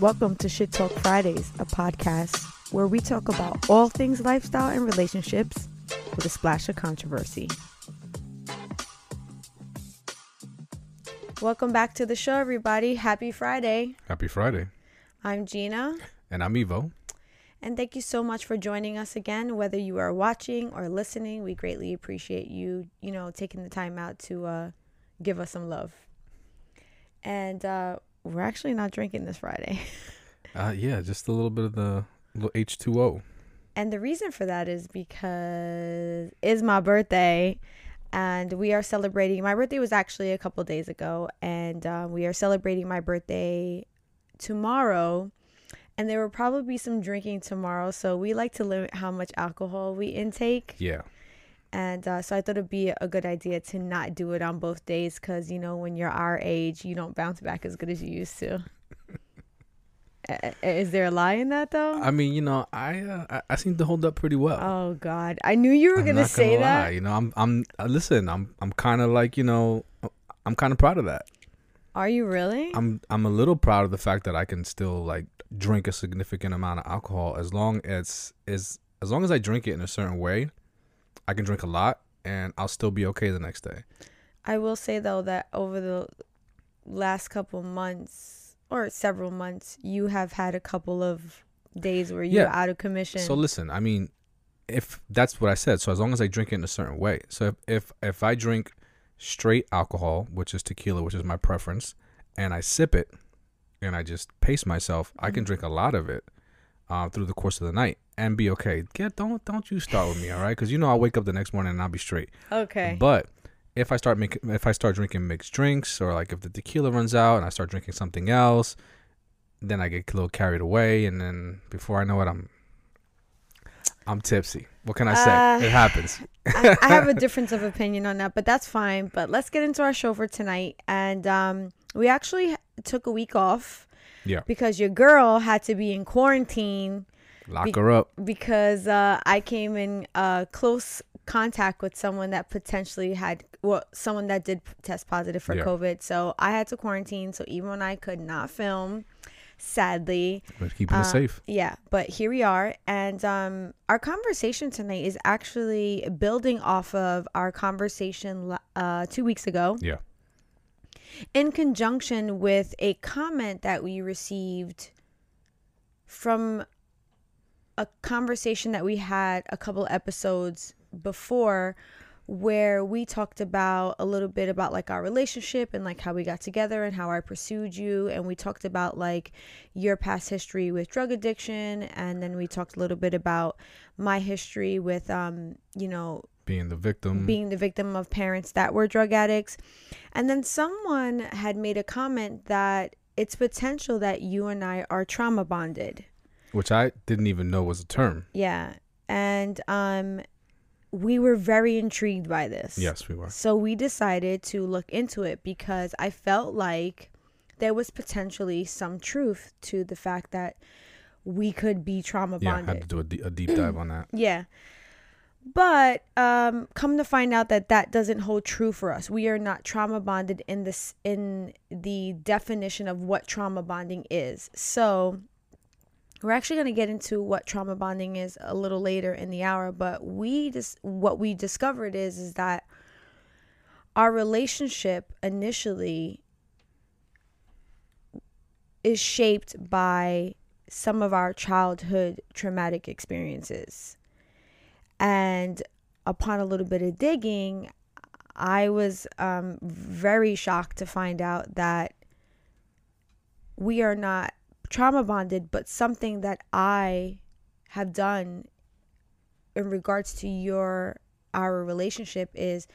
Welcome to Shit Talk Fridays, a podcast where we talk about all things lifestyle and relationships with a splash of controversy. Welcome back to the show, everybody. Happy Friday. Happy Friday. I'm Jeanna, And I'm Evo. and thank you so much for joining us again. Whether you are watching or listening, we greatly appreciate you, you know, taking the time out to uh, give us some love. And uh, we're actually not drinking this Friday. Uh, yeah, just a little bit of the little H2O. And the reason for that is because it's my birthday and we are celebrating. My birthday was actually a couple days ago, and uh, we are celebrating my birthday tomorrow. And there will probably be some drinking tomorrow, so we like to limit how much alcohol we intake. Yeah. And uh, so I thought it'd be a good idea to not do it on both days because, you know, when you're our age, you don't bounce back as good as you used to. Is there a lie in that though? I mean, you know, I uh, I, I seem to hold up pretty well. Oh God, I knew you were gonna not say lie. that. You know, I'm I'm uh, listen. I'm I'm kind of like you know, I'm kind of proud of that. Are you really? I'm I'm a little proud of the fact that I can still like drink a significant amount of alcohol as long as is as long as I drink it in a certain way. I can drink a lot and I'll still be okay the next day. I will say though that over the last couple months or several months, you have had a couple of days where you're Yeah. out of commission. So listen, I mean, if that's what I said, so as long as I drink it in a certain way. So if if, if I drink straight alcohol, which is tequila, which is my preference, and I sip it, and I just pace myself, I can mm-hmm. drink a lot of it uh, through the course of the night and be okay. Get don't don't you start with me, all right? Because you know I'll wake up the next morning and I'll be straight. okay. But if I start making, if I start drinking mixed drinks, or like if the tequila runs out and I start drinking something else, then I get a little carried away, and then before I know it, I'm I'm tipsy. What can I say? Uh, it happens. I, I have a difference of opinion on that, but that's fine. But let's get into our show for tonight. And um, we actually took a week off Yeah, because your girl had to be in quarantine lock be- her up. because uh, I came in uh, close contact with someone that potentially had, well, someone that did test positive for Yeah. COVID. So I had to quarantine. So even when I could not film, sadly, But keeping uh, it safe. yeah, but here we are. And um, our conversation tonight is actually building off of our conversation uh, two weeks ago Yeah, in conjunction with a comment that we received from a conversation that we had a couple episodes before where we talked about a little bit about like our relationship and like how we got together and how I pursued you. And we talked about like your past history with drug addiction. And then we talked a little bit about my history with um you know being the victim. being the victim of parents that were drug addicts. And then someone had made a comment that it's potential that you and I are trauma bonded. which I didn't even know was a term. Yeah. And um we were very intrigued by this. Yes, we were. So we decided to look into it because I felt like there was potentially some truth to the fact that we could be trauma bonded. Yeah, I had to do a, de- a deep dive on that. Yeah. But um, come to find out that that doesn't hold true for us. We are not trauma bonded in this in the definition of what trauma bonding is. So we're actually going to get into what trauma bonding is a little later in the hour, but we just what we discovered is is that our relationship initially is shaped by some of our childhood traumatic experiences. And upon a little bit of digging, I was um, very shocked to find out that we are not trauma bonded, but something that I have done in regards to your our relationship is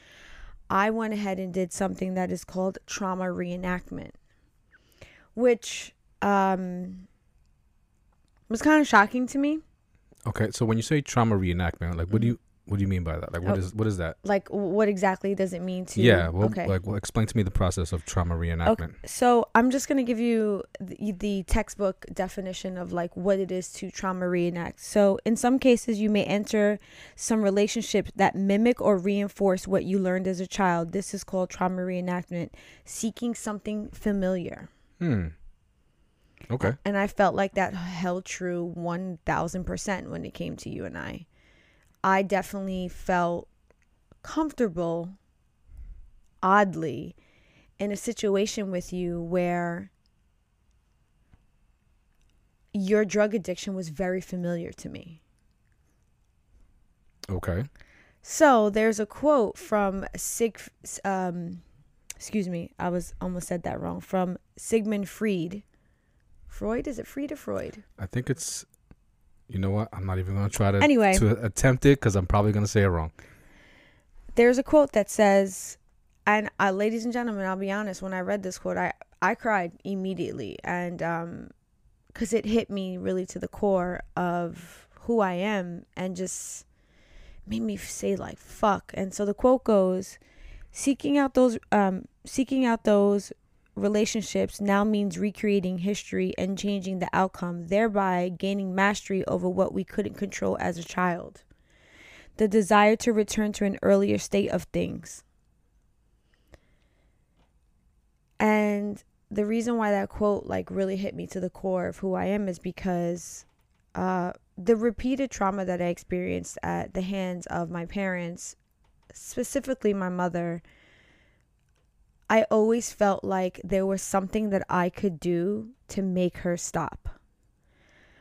I went ahead and did something that is called trauma reenactment, which um, was kind of shocking to me. Okay, so when you say trauma reenactment, like what do you what do you mean by that? Like what Oh. is what is that? Like, what exactly does it mean to yeah, well, okay. like well, explain to me the process of trauma reenactment. Okay, So I'm just gonna give you the, the textbook definition of like what it is to trauma reenact. So in some cases, you may enter some relationships that mimic or reinforce what you learned as a child. This is called trauma reenactment, seeking something familiar. Hmm. Okay. And I felt like that held true 1000% when it came to you and I. I definitely felt comfortable, oddly, in a situation with you where your drug addiction was very familiar to me. Okay. So there's a quote from Sig, um, excuse me, I was almost said that wrong. From Sigmund Freud. Freud is it Freud or Freud? I think it's. You know what? I'm not even gonna try to Anyway. to attempt it because I'm probably gonna say it wrong. There's a quote that says, and uh, ladies and gentlemen, I'll be honest. When I read this quote, I I cried immediately, and um, because it hit me really to the core of who I am, and just made me say like fuck. And so the quote goes, seeking out those um seeking out those relationships now means recreating history and changing the outcome, thereby gaining mastery over what we couldn't control as a child. The desire to return to an earlier state of things. And the reason why that quote like really hit me to the core of who I am is because uh, the repeated trauma that I experienced at the hands of my parents, specifically my mother, I always felt like there was something that I could do to make her stop.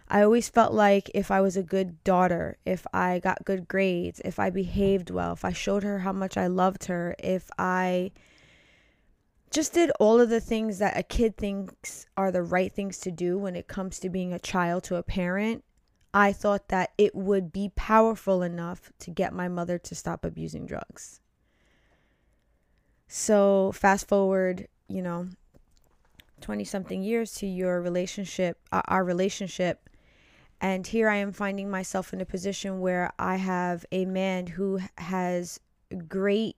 I always felt like if I was a good daughter, if I got good grades, if I behaved well, if I showed her how much I loved her, if I just did all of the things that a kid thinks are the right things to do when it comes to being a child to a parent, I thought that it would be powerful enough to get my mother to stop abusing drugs. So, fast forward, you know, 20 something years to your relationship, uh, our relationship. And here I am finding myself in a position where I have a man who has great,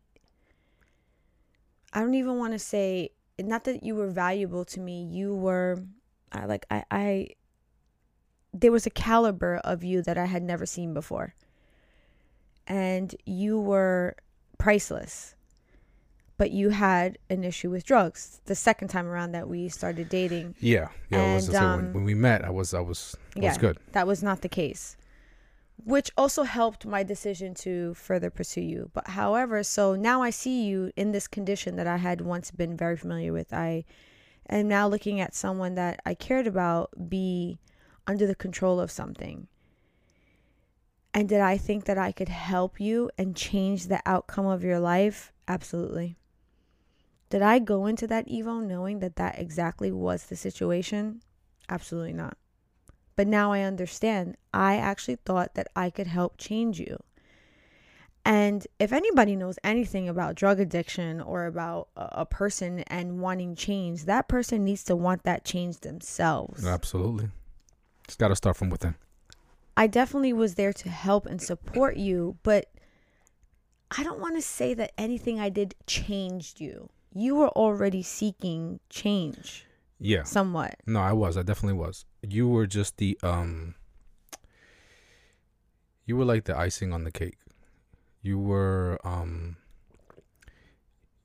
I don't even want to say, not that you were valuable to me, you were, I like, I, I, there was a caliber of you that I had never seen before. And you were priceless. But you had an issue with drugs the second time around that we started dating. Yeah. Yeah. it was, so um, when, when we met, I was I was I yeah, was good. that was not the case. Which also helped my decision to further pursue you. But however, so now I see you in this condition that I had once been very familiar with. I am now looking at someone that I cared about be under the control of something. And did I think that I could help you and change the outcome of your life? Absolutely. Did I go into that Evo knowing that that exactly was the situation? Absolutely not. But now I understand. I actually thought that I could help change you. And if anybody knows anything about drug addiction or about a person and wanting change, that person needs to want that change themselves. Absolutely. It's got to start from within. I definitely was there to help and support you, but I don't want to say that anything I did changed you. You were already seeking change Yeah. somewhat. No, I was. I definitely was. You were just the um. You were like the icing on the cake. You were um.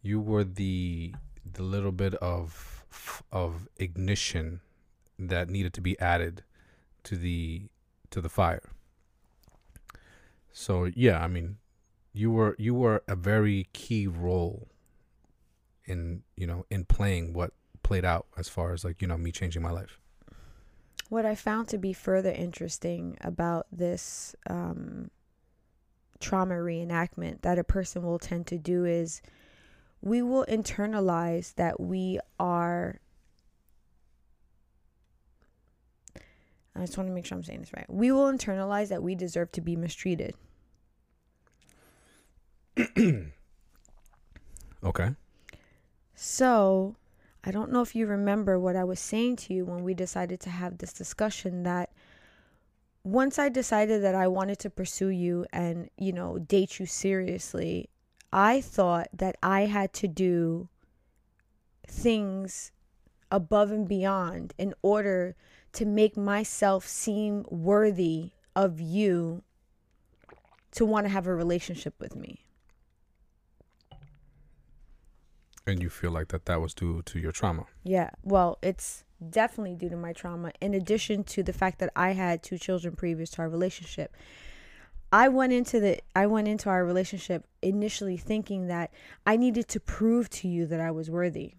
You were the the little bit of of ignition that needed to be added to the to the fire. So yeah, I mean, you were you were a very key role in you know in playing what played out as far as like you know me changing my life. What I found to be further interesting about this um, trauma reenactment that a person will tend to do is we will internalize that we are. I just want to make sure I'm saying this right. We will internalize that we deserve to be mistreated. Okay. So, I don't know if you remember what I was saying to you when we decided to have this discussion that once I decided that I wanted to pursue you and, you know, date you seriously, I thought that I had to do things above and beyond in order to make myself seem worthy of you to want to have a relationship with me. And you feel like that that was due to your trauma. Yeah. Well, it's definitely due to my trauma, in addition to the fact that I had two children previous to our relationship. I went into the I went into our relationship initially thinking that I needed to prove to you that I was worthy.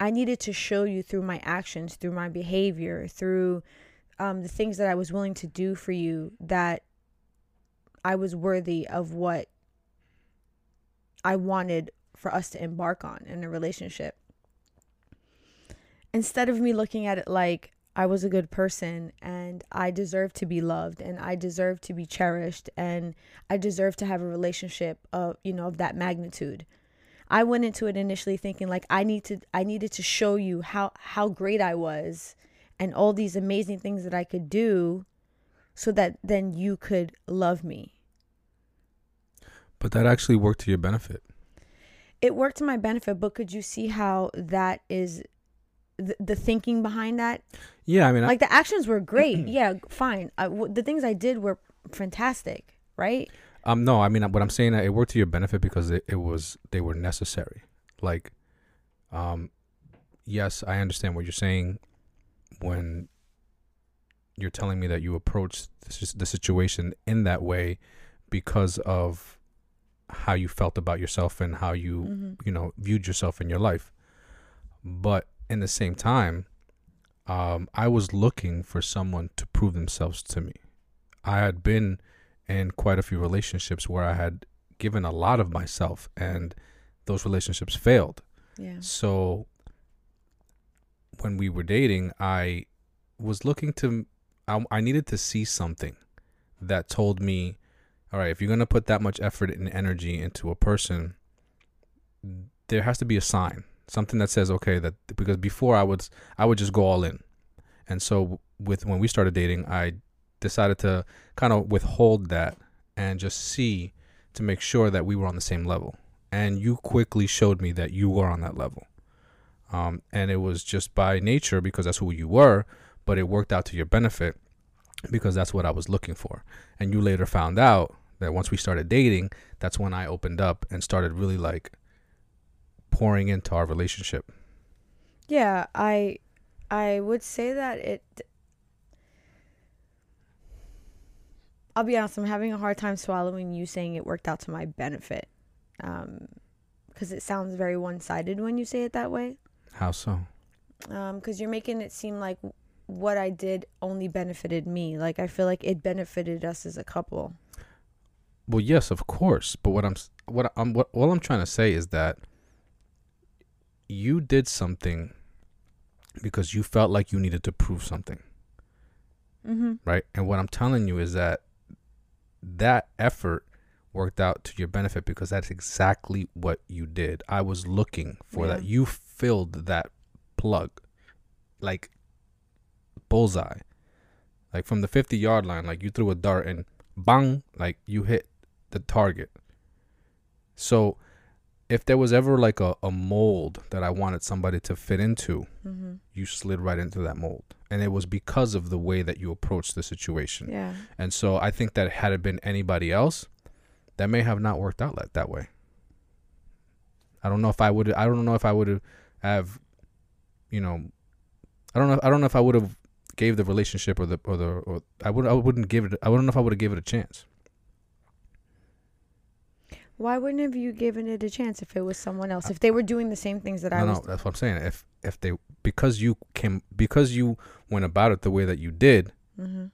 I needed to show you through my actions, through my behavior, through um, the things that I was willing to do for you that I was worthy of what I wanted for us to embark on in a relationship. Instead of me looking at it like I was a good person and I deserve to be loved and I deserve to be cherished and I deserve to have a relationship of, you know, of that magnitude. I went into it initially thinking like I need to I needed to show you how how great I was and all these amazing things that I could do so that then you could love me. But that actually worked to your benefit. It worked to my benefit, but could you see how that is the, the thinking behind that? Yeah, I mean, like the actions were great. yeah, fine. I, w- the things I did were fantastic, right? Um, no, I mean, what I'm saying it worked to your benefit because it, it was they were necessary. Like, um, yes, I understand what you're saying when you're telling me that you approached the situation in that way because of how you felt about yourself and how you mm-hmm. you know viewed yourself in your life. But in the same time um, i was looking for someone to prove themselves to me. I had been in quite a few relationships where i had given a lot of myself and those relationships failed. Yeah. So when we were dating i was looking to I, I needed to see something that told me all right, if you're gonna put that much effort and energy into a person, there has to be a sign, something that says, okay, that because before I would I would just go all in, and so with when we started dating, I decided to kind of withhold that and just see to make sure that we were on the same level. And you quickly showed me that you were on that level. Um, and it was just by nature because that's who you were, but it worked out to your benefit because that's what I was looking for. And you later found out that once we started dating, that's when I opened up and started really like pouring into our relationship. Yeah, I I would say that it I'll be honest, I'm having a hard time swallowing you saying it worked out to my benefit. Um because it sounds very one-sided when you say it that way. How so? Um cuz you're making it seem like what I did only benefited me. Like I feel like it benefited us as a couple. Well, yes, of course. But what I'm what I'm what all I'm trying to say is that you did something because you felt like you needed to prove something. Mm-hmm. Right? And what I'm telling you is that that effort worked out to your benefit because that's exactly what you did. I was looking for yeah. that. You filled that plug like bullseye. Like from the 50 yard line, like you threw a dart and bang, like you hit the target. So if there was ever like a, a mold that I wanted somebody to fit into, mm-hmm. you slid right into that mold. And it was because of the way that you approached the situation. Yeah. And so I think that had it been anybody else, that may have not worked out like that way. I don't know if I would I don't know if I would have you know I don't know I don't know if I would have gave the relationship or the or the or I would I wouldn't give it I wouldn't know if I would have given it a chance. Why wouldn't have you given it a chance if it was someone else? If they were doing the same things that no, I was. No, that's what I'm saying. If if they because you came because you went about it the way that you did, mm-hmm.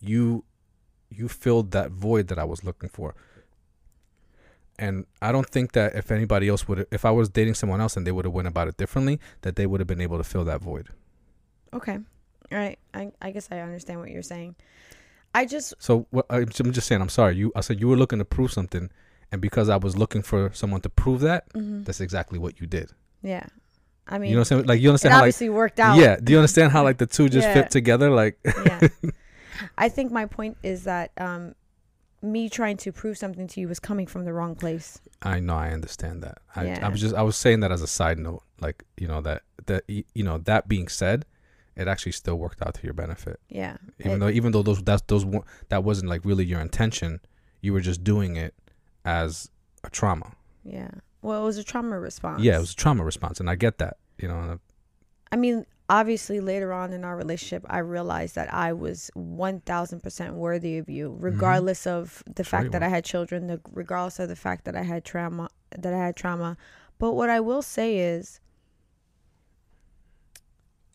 you you filled that void that I was looking for. And I don't think that if anybody else would, if I was dating someone else and they would have went about it differently, that they would have been able to fill that void. Okay, all right. I I guess I understand what you're saying. I just so what I'm just saying. I'm sorry. You I said you were looking to prove something, and because I was looking for someone to prove that, mm-hmm. that's exactly what you did. Yeah. I mean, you know what I'm saying? Like you understand it how obviously like, worked out. Yeah. Do you understand how like the two just yeah. fit together? Like Yeah. I think my point is that um me trying to prove something to you was coming from the wrong place. I know, I understand that. I, Yeah. I was just I was saying that as a side note, like, you know, that that you know, that being said, it actually still worked out to your benefit. Yeah. Even It- though even though those that's those that wasn't like really your intention, you were just doing it as a trauma. Yeah. Well, it was a trauma response. Yeah, it was a trauma response, and I get that. You know, and, I mean, obviously, later on in our relationship, I realized that I was 1000% worthy of you, regardless of the Mm-hmm. Sure fact that. I had children, the, regardless of the fact that I had trauma, that I had trauma. But what I will say is,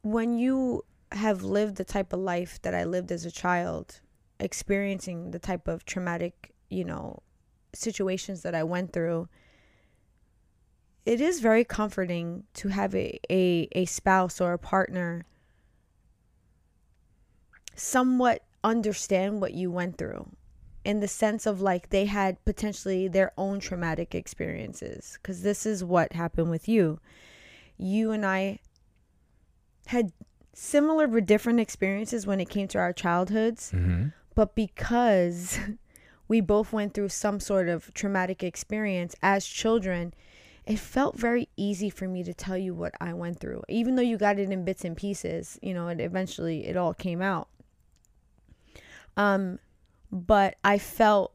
when you have lived the type of life that I lived as a child, experiencing the type of traumatic, you know, situations that I went through, it is very comforting to have a, a, a spouse or a partner somewhat understand what you went through in the sense of like they had potentially their own traumatic experiences because this is what happened with you you and i had similar but different experiences when it came to our childhoods mhm. but because we both went through some sort of traumatic experience as children, it felt very easy for me to tell you what I went through. Even though you got it in bits and pieces, you know, and eventually it all came out. Um but I felt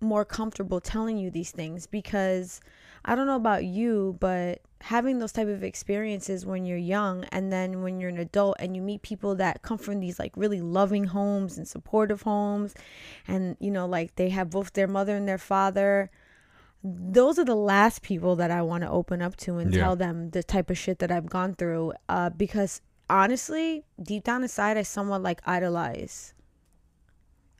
more comfortable telling you these things because I don't know about you, but having those type of experiences when you're young and then when you're an adult and you meet people that come from these like really loving homes and supportive homes and you know like they have both their mother and their father those are the last people that I want to open up to and Yeah. tell them the type of shit that I've gone through uh because honestly deep down inside I somewhat like idolize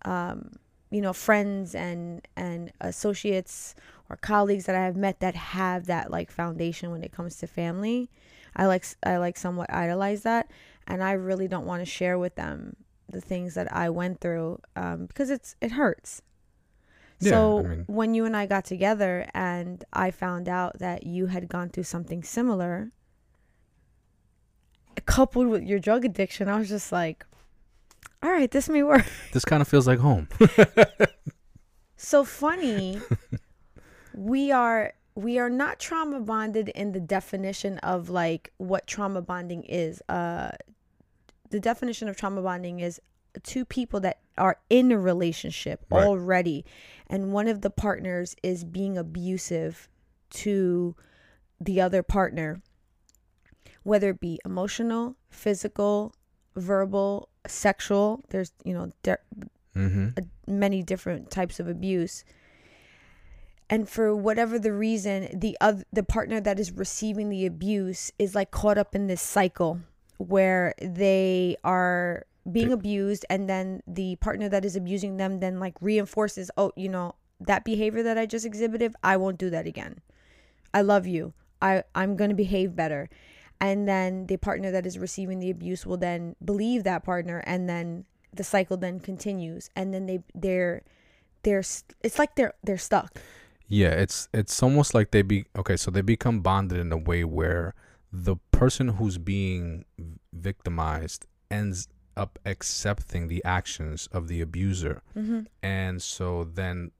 um you know friends and and associates or colleagues that I have met that have that like foundation when it comes to family. I like I like somewhat idolize that, and I really don't want to share with them the things that I went through um, because it's it hurts. Yeah, so I mean- when you and I got together, and I found out that you had gone through something similar, coupled with your drug addiction, I was just like, "All right, this may work." this kind of feels like home. so funny we are we are not trauma bonded in the definition of like what trauma bonding is. Uh the definition of trauma bonding is two people that are in a relationship Right. already and one of the partners is being abusive to the other partner whether it be emotional physical verbal sexual. There's you know there, hmm a- many different types of abuse and for whatever the reason the other the partner that is receiving the abuse is like caught up in this cycle where they are being They- abused and then the partner that is abusing them then like reinforces oh you know that behavior that i just exhibited i won't do that again. I love you. I i'm going to behave better. And then the partner that is receiving the abuse will then believe that partner and then the cycle then continues. And then they they're they're it's like they're they're stuck Yeah, it's it's almost like they be okay. So they become bonded in a way where the person who's being victimized ends up accepting the actions of the abuser, mm-hmm. and so then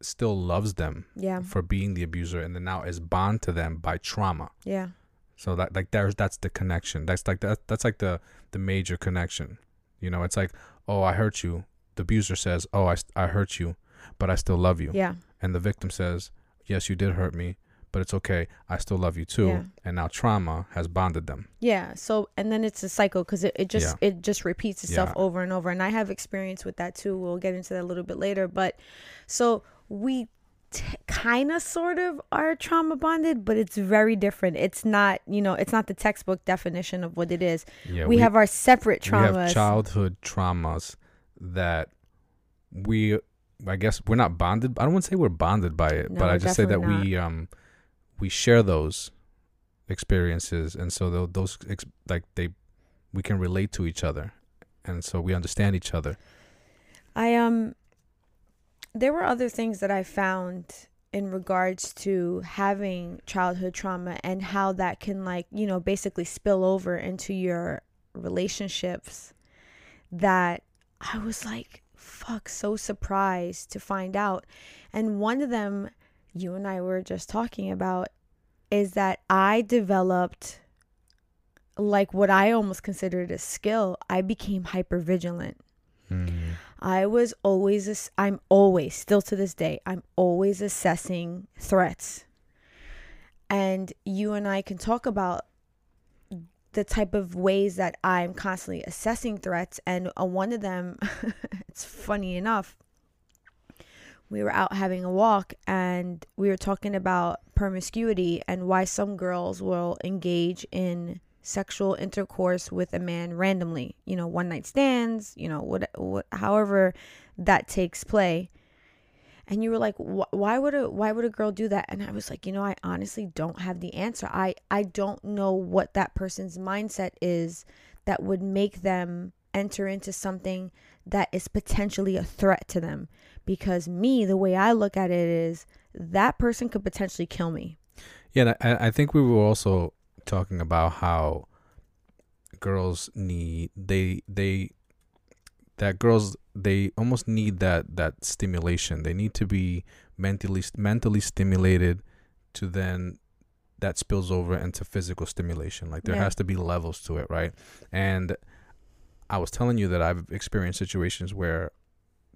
still loves them yeah for being the abuser, and then now is bond to them by trauma. yeah So that like there's that's the connection. That's like that that's like the the major connection. You know, it's like, oh, I hurt you. The abuser says, oh, I, I hurt you, but I still love you. yeah And the victim says, yes, you did hurt me, but it's okay. I still love you too. Yeah. And now trauma has bonded them. yeah so and then it's a cycle because it, it just it just repeats itself Yeah. over and over and i have experience with that too we'll get into that a little bit later but so we t- kind of sort of are trauma bonded but it's very different it's not you know it's not the textbook definition of what it is Yeah, we, have our separate we traumas have childhood traumas that we, I guess, we're not bonded. I don't want to say we're bonded by it, No, but I just say that definitely we um we share those experiences, and so those ex- like they we can relate to each other, and so we understand each other. I um there were other things that I found in regards to having childhood trauma and how that can like, you know, basically spill over into your relationships that I was like fuck so surprised to find out. And one of them you and I were just talking about is that I developed like what I almost considered a skill. I became hyper vigilant. Mm. I was always, ass- I'm always, still to this day, I'm always assessing threats. and you and I can talk about the type of ways that I'm constantly assessing threats. And uh, one of them, it's funny enough, we were out having a walk and we were talking about promiscuity and why some girls will engage in sexual intercourse with a man randomly, you know, one night stands, you know, what, what however that takes play and you were like why would a why would a girl do that? And i was like you know i honestly don't have the answer. I i don't know what that person's mindset is that would make them enter into something that is potentially a threat to them. Because me the way i look at it is that person could potentially kill me. Yeah i, I think we were also talking about how girls need they they that girls they almost need that that stimulation. They need to be mentally mentally stimulated to then that spills over into physical stimulation. Like there yeah. has to be levels to it, right? And I was telling you that I've experienced situations where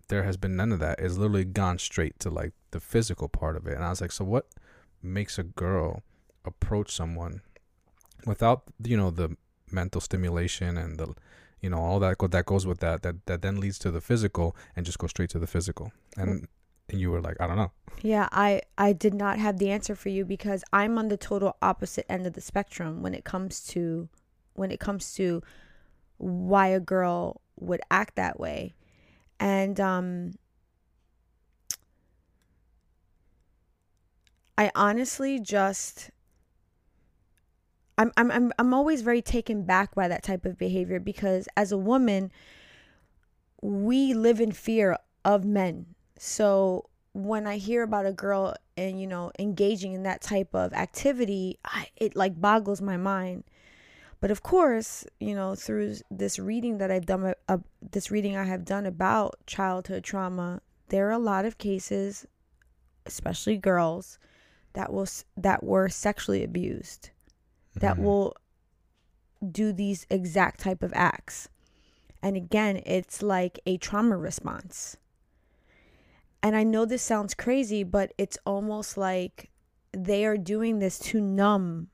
there has been none of that. It's literally gone straight to like the physical part of it. And I was like, so what makes a girl approach someone without you know the mental stimulation and the you know all that that goes with that that that then leads to the physical and just go straight to the physical. And and you were like i don't know. Yeah i i did not have the answer for you because i'm on the total opposite end of the spectrum when it comes to when it comes to why a girl would act that way. And um i honestly just I'm I'm I'm I'm always very taken back by that type of behavior because as a woman we live in fear of men. So when I hear about a girl and you know engaging in that type of activity, I, it like boggles my mind. But of course, you know, through this reading that I've done, uh, this reading I have done about childhood trauma, there are a lot of cases, especially girls, that was that were sexually abused that mm-hmm. will do these exact type of acts. And again, it's like a trauma response. And I know this sounds crazy, but it's almost like they are doing this to numb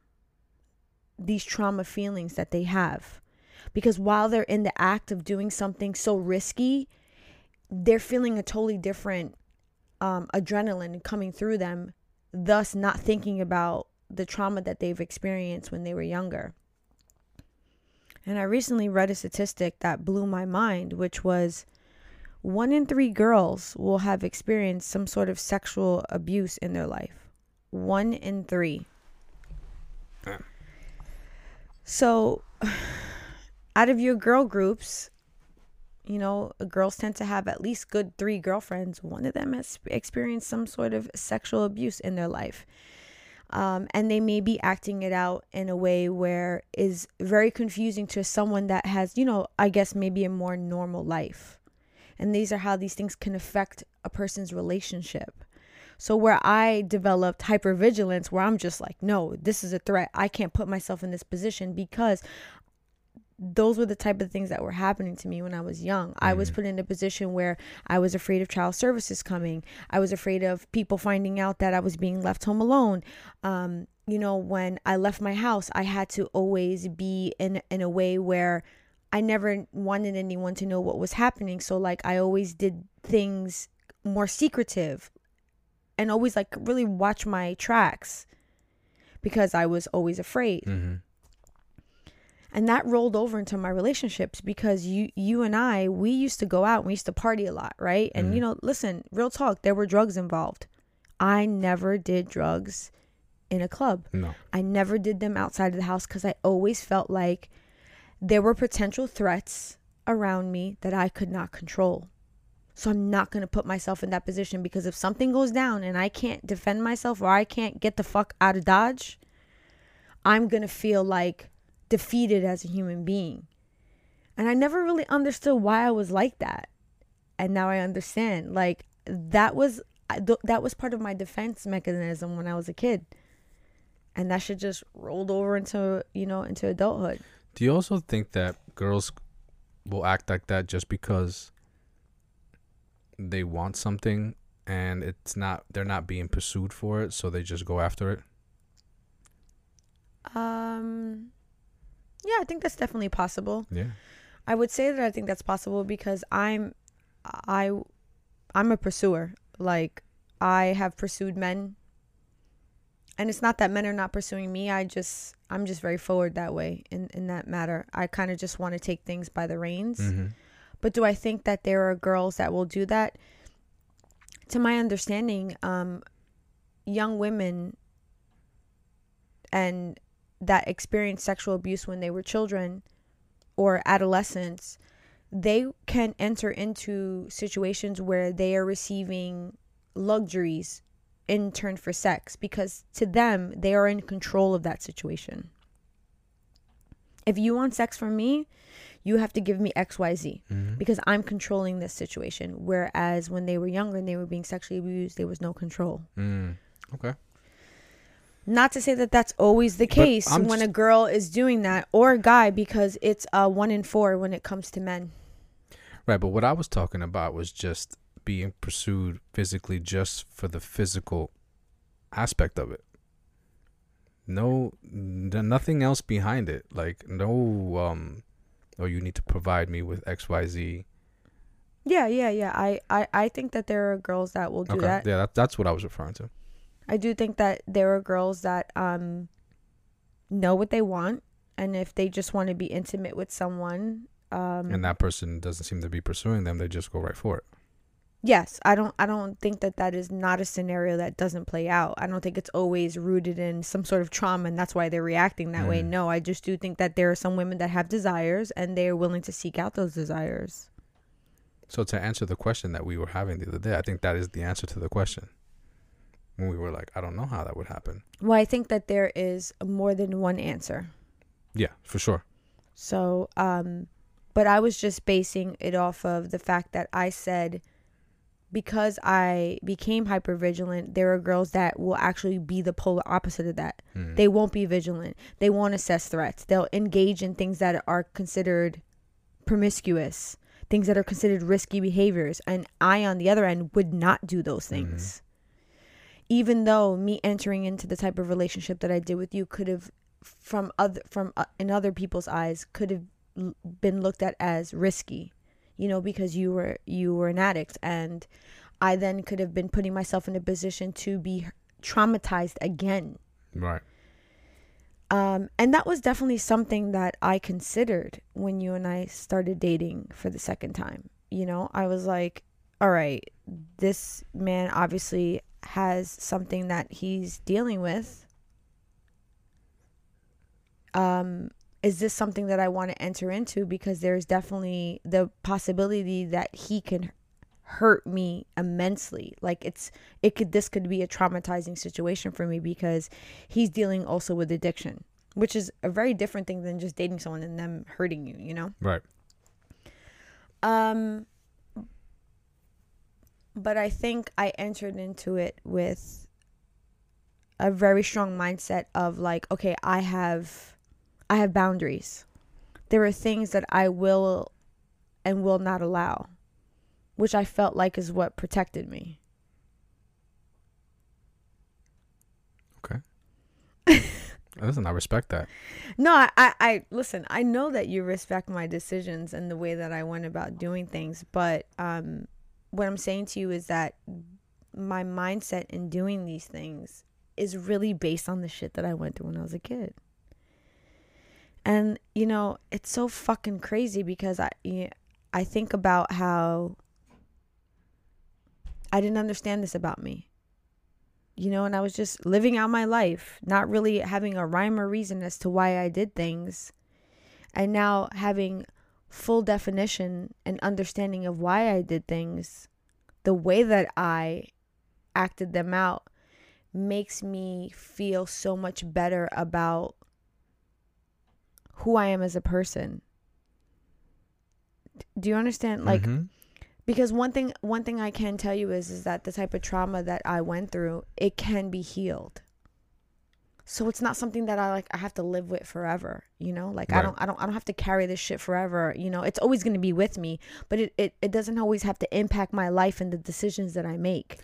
these trauma feelings that they have. Because while they're in the act of doing something so risky, they're feeling a totally different um, adrenaline coming through them, thus not thinking about the trauma that they've experienced when they were younger. And I recently read a statistic that blew my mind, which was one in three girls will have experienced some sort of sexual abuse in their life. One in three. So, out of your girl groups, you know, girls tend to have at least good three girlfriends. One of them has experienced some sort of sexual abuse in their life um, and they may be acting it out in a way where is very confusing to someone that has you know i guess maybe a more normal life. And these are how these things can affect a person's relationship. So where i developed hypervigilance where i'm just like no this is a threat. I can't put myself in this position because those were the type of things that were happening to me when I was young. Mm-hmm. I was mm-hmm. put in a position where I was afraid of child services coming. I was afraid of people finding out that I was being left home alone. Um, you know, when I left my house, I had to always be in in a way where I never wanted anyone to know what was happening. So like I always did things more secretive and always like really watch my tracks because I was always afraid. Mm-hmm and that rolled over into my relationships because you you and I we used to go out and we used to party a lot right? And mm-hmm. you know listen real talk there were drugs involved. I never did drugs in a club. No. I never did them outside of the house cuz I always felt like there were potential threats around me that I could not control. So I'm not going to put myself in that position because if something goes down and I can't defend myself or I can't get the fuck out of dodge I'm going to feel like defeated as a human being. And I never really understood why I was like that. And now I understand. Like that was that was part of my defense mechanism when I was a kid. And that should just rolled over into, you know, into adulthood. Do you also think that girls will act like that just because they want something and it's not they're not being pursued for it, so they just go after it? Um, yeah, I think that's definitely possible. Yeah. I would say that I think that's possible because I'm, I, I'm a pursuer. Like I have pursued men, and it's not that men are not pursuing me. I just, I'm just very forward that way in in that matter. I kind of just want to take things by the reins. Mm-hmm. But do I think that there are girls that will do that? To my understanding, um, young women and that experienced sexual abuse when they were children or adolescents, they can enter into situations where they are receiving luxuries in turn for sex because to them, they are in control of that situation. If you want sex from me, you have to give me XYZ Mm-hmm. because I'm controlling this situation. Whereas when they were younger and they were being sexually abused, there was no control. Mm. Okay. Not to say that that's always the case when a girl is doing that or a guy because it's a one in four when it comes to men. Right, but what I was talking about was just being pursued physically just for the physical aspect of it. No nothing else behind it. Like no um oh you need to provide me with XYZ. Yeah, yeah, yeah. I, I, I think that there are girls that will do Okay. that. Yeah, that, that's what I was referring to. I do think that there are girls that um know what they want and if they just want to be intimate with someone um And that person doesn't seem to be pursuing them, they just go right for it. yes i don't i don't think that that is not a scenario that doesn't play out i don't think it's always rooted in some sort of trauma and that's why they're reacting that way Mm. no i just do think that there are some women that have desires and they are willing to seek out those desires So to answer the question that we were having the other day, I think that is the answer to the question. When we were like, I don't know how that would happen. well i think that there is more than one answer Yeah, for sure. So, um, but I was just basing it off of the fact that I said because I became hypervigilant, there are girls that will actually be the polar opposite of that. Mm. They won't be vigilant. They won't assess threats. They'll engage in things that are considered promiscuous, things that are considered risky behaviors. And I, on the other end, would not do those things. Even though me entering into the type of relationship that I did with you could have, from other from uh, in other people's eyes, could have l- been looked at as risky, you know, because you were you were an addict, and I then could have been putting myself in a position to be traumatized again right. um, and that was definitely something that I considered when you and I started dating for the second time. You know, I was like, all right, this man obviously has something that he's dealing with. Um, is this something that I want to enter into? Because there's definitely the possibility that he can hurt me immensely. Like it's it could this could be a traumatizing situation for me because he's dealing also with addiction, which is a very different thing than just dating someone and them hurting you, you know? Right. Um but I think I entered into it with a very strong mindset of like, okay, I have I have boundaries. There are things that I will and will not allow, which I felt like is what protected me. Okay. listen, I respect that. No, I, I, I listen. I know that you respect my decisions and the way that I went about doing things, but um, what I'm saying to you is that my mindset in doing these things is really based on the shit that I went through when I was a kid. And you know, it's so fucking crazy because I, I think about how I didn't understand this about me you know, and I was just living out my life, not really having a rhyme or reason as to why I did things. And now having full definition and understanding of why I did things, the way that I acted them out makes me feel so much better about who I am as a person. Do you understand? Like, Mhm. because one thing one thing I can tell you is is that the type of trauma that I went through, it can be healed. So it's not something that I like I have to live with forever, you know? Like I don't I don't I don't have to carry this shit forever, you know? It's always going to be with me, but it, it it doesn't always have to impact my life and the decisions that I make.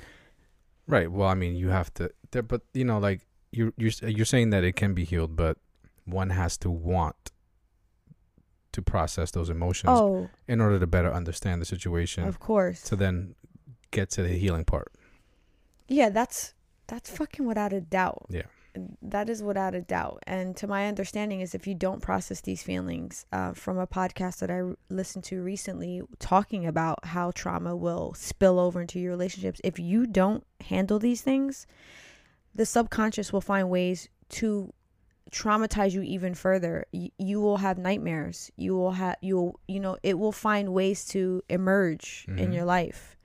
Right. Well, I mean, you have to, there, but you know, like you you're you're saying that it can be healed, but one has to want to process those emotions Oh, in order to better understand the situation of course. to then get to the healing part. Yeah, that's that's fucking without a doubt. Yeah. That is without a doubt. And to my understanding is if you don't process these feelings, uh, from a podcast that I r- listened to recently talking about how trauma will spill over into your relationships, if you don't handle these things, the subconscious will find ways to traumatize you even further. Y- you will have nightmares. You will have you will you know it will find ways to emerge in Mhm. your life.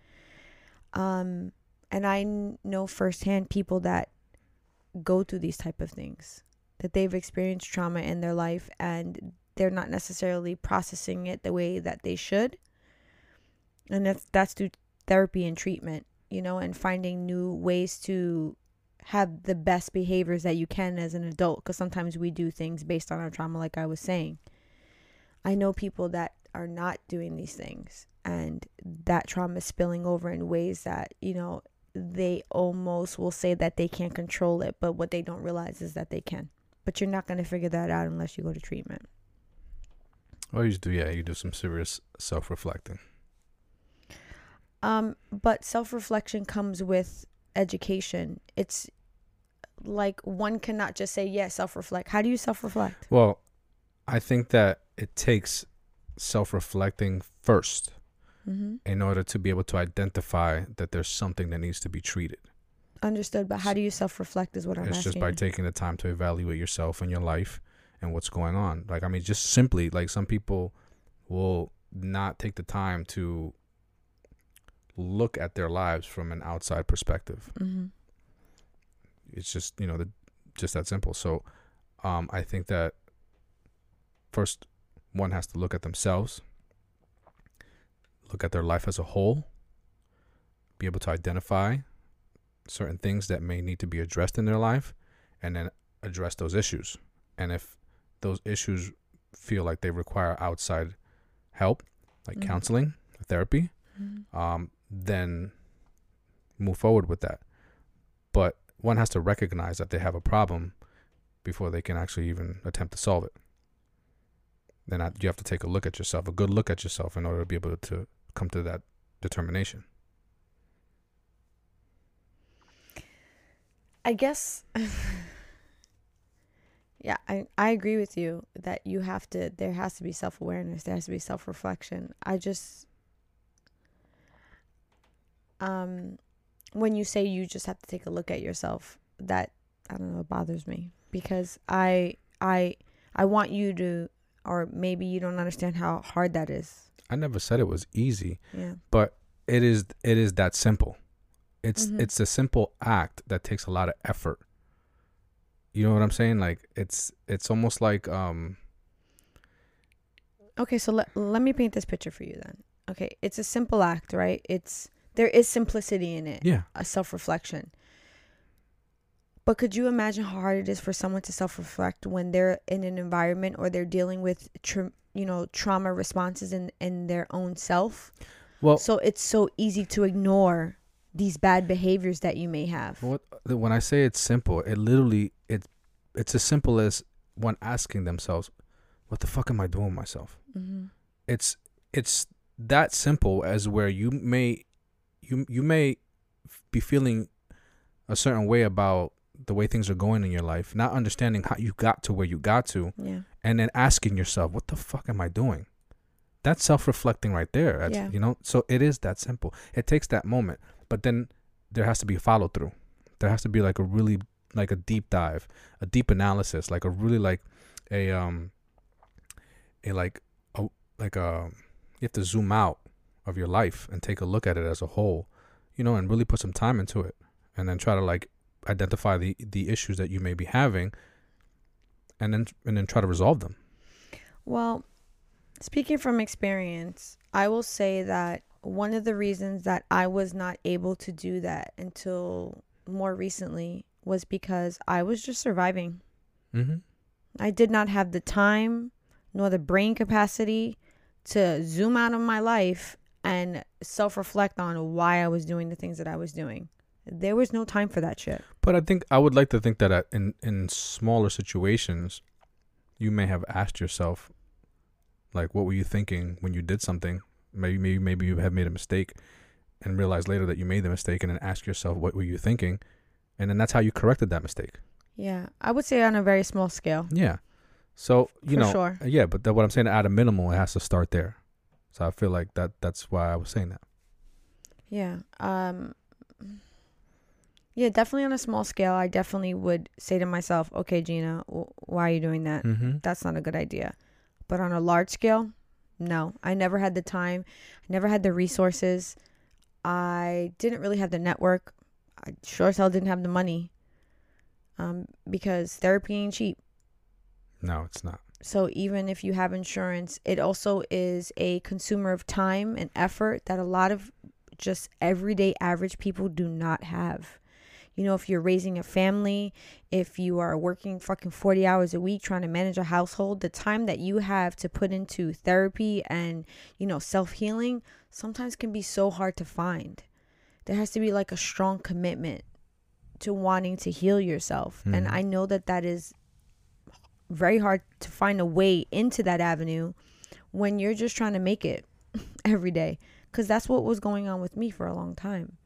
Um and I know firsthand people that go through these type of things that they've experienced trauma in their life and they're not necessarily processing it the way that they should. And that's that's through therapy and treatment you know and finding new ways to have the best behaviors that you can as an adult because sometimes we do things based on our trauma like i was saying. I know people that are not doing these things and that trauma is spilling over in ways that you know they almost will say that they can't control it but what they don't realize is that they can but you're not going to figure that out unless you go to treatment Or you do, yeah, you do some serious self reflecting. Um, but self reflection comes with education. It's like one cannot just say, yeah, self reflect. How do you self reflect? Well, I think that it takes self reflecting first Mm-hmm. in order to be able to identify that there's something that needs to be treated. Understood. But how do you self reflect is what I'm it's asking. It's just by taking the time to evaluate yourself and your life and what's going on. Like, I mean, just simply, like, some people will not take the time to look at their lives from an outside perspective. mm-hmm. It's just, you know, the, just that simple. So, um, I think that first one has to look at themselves, look at their life as a whole, be able to identify certain things that may need to be addressed in their life, and then address those issues. And if those issues feel like they require outside help, like Mhm. counseling, therapy, Mm-hmm. um, then move forward with that. But one has to recognize that they have a problem before they can actually even attempt to solve it. Then I, you have to take a look at yourself, a good look at yourself, in order to be able to come to that determination. I guess. yeah, I, I agree with you that you have to, there has to be self awareness, there has to be self reflection. I just, um, when you say you just have to take a look at yourself, that, I don't know, bothers me because I, I, I want you to, or maybe you don't understand how hard that is. I never said it was easy, Yeah. but it is it is that simple. It's Mhm. it's a simple act that takes a lot of effort. You know what I'm saying? Like it's it's almost like um Okay, so let, let me paint this picture for you then. Okay, it's a simple act, right? It's there is simplicity in it. yeah. a self reflection. But could you imagine how hard it is for someone to self reflect when they're in an environment or they're dealing with, tra- you know, trauma responses in, in their own self? Well, So it's so easy to ignore these bad behaviors that you may have. What when I say it's simple, it literally it it's as simple as one asking themselves, "What the fuck am I doing with myself?" Mm-hmm. It's it's that simple as where you may you you may be feeling a certain way about the way things are going in your life, not understanding how you got to where you got to, Yeah. And then asking yourself, "What the fuck am I doing?" That's self-reflecting right there. That's, Yeah. You know, so it is that simple. It takes that moment, but then there has to be a follow through. There has to be like a really like a deep dive, a deep analysis, like a really like a um a like a like a you have to zoom out of your life and take a look at it as a whole, you know, and really put some time into it, and then try to like identify the the issues that you may be having, and then and then try to resolve them. Well, speaking from experience, I will say that one of the reasons that I was not able to do that until more recently was because I was just surviving. Mm-hmm. I did not have the time nor the brain capacity to zoom out of my life and self reflect on why I was doing the things that I was doing. There was no time for that shit. But I think I would like to think that uh, in in smaller situations, you may have asked yourself, like, what were you thinking when you did something? Maybe, maybe, maybe you have made a mistake, and realize later that you made the mistake, and then ask yourself, what were you thinking? And then that's how you corrected that mistake. Yeah, I would say on a very small scale. Yeah. So you For know, sure. yeah, but that, what I'm saying at a minimal, it has to start there. So I feel like that. That's why I was saying that. Yeah. Um Yeah, definitely on a small scale, I definitely would say to myself, "Okay, Jeanna, w- why are you doing that? Mm-hmm. That's not a good idea." But on a large scale, no. I never had the time, I never had the resources. I didn't really have the network. I sure as hell didn't have the money. Um because therapy ain't cheap. No, it's not. So even if you have insurance, it also is a consumer of time and effort that a lot of just everyday average people do not have. You know, if you're raising a family, if you are working fucking 40 hours a week trying to manage a household, the time that you have to put into therapy and, you know, self-healing sometimes can be so hard to find. There has to be like a strong commitment to wanting to heal yourself. And Mhm. I know that that is very hard to find a way into that avenue when you're just trying to make it every day because that's what was going on with me for a long time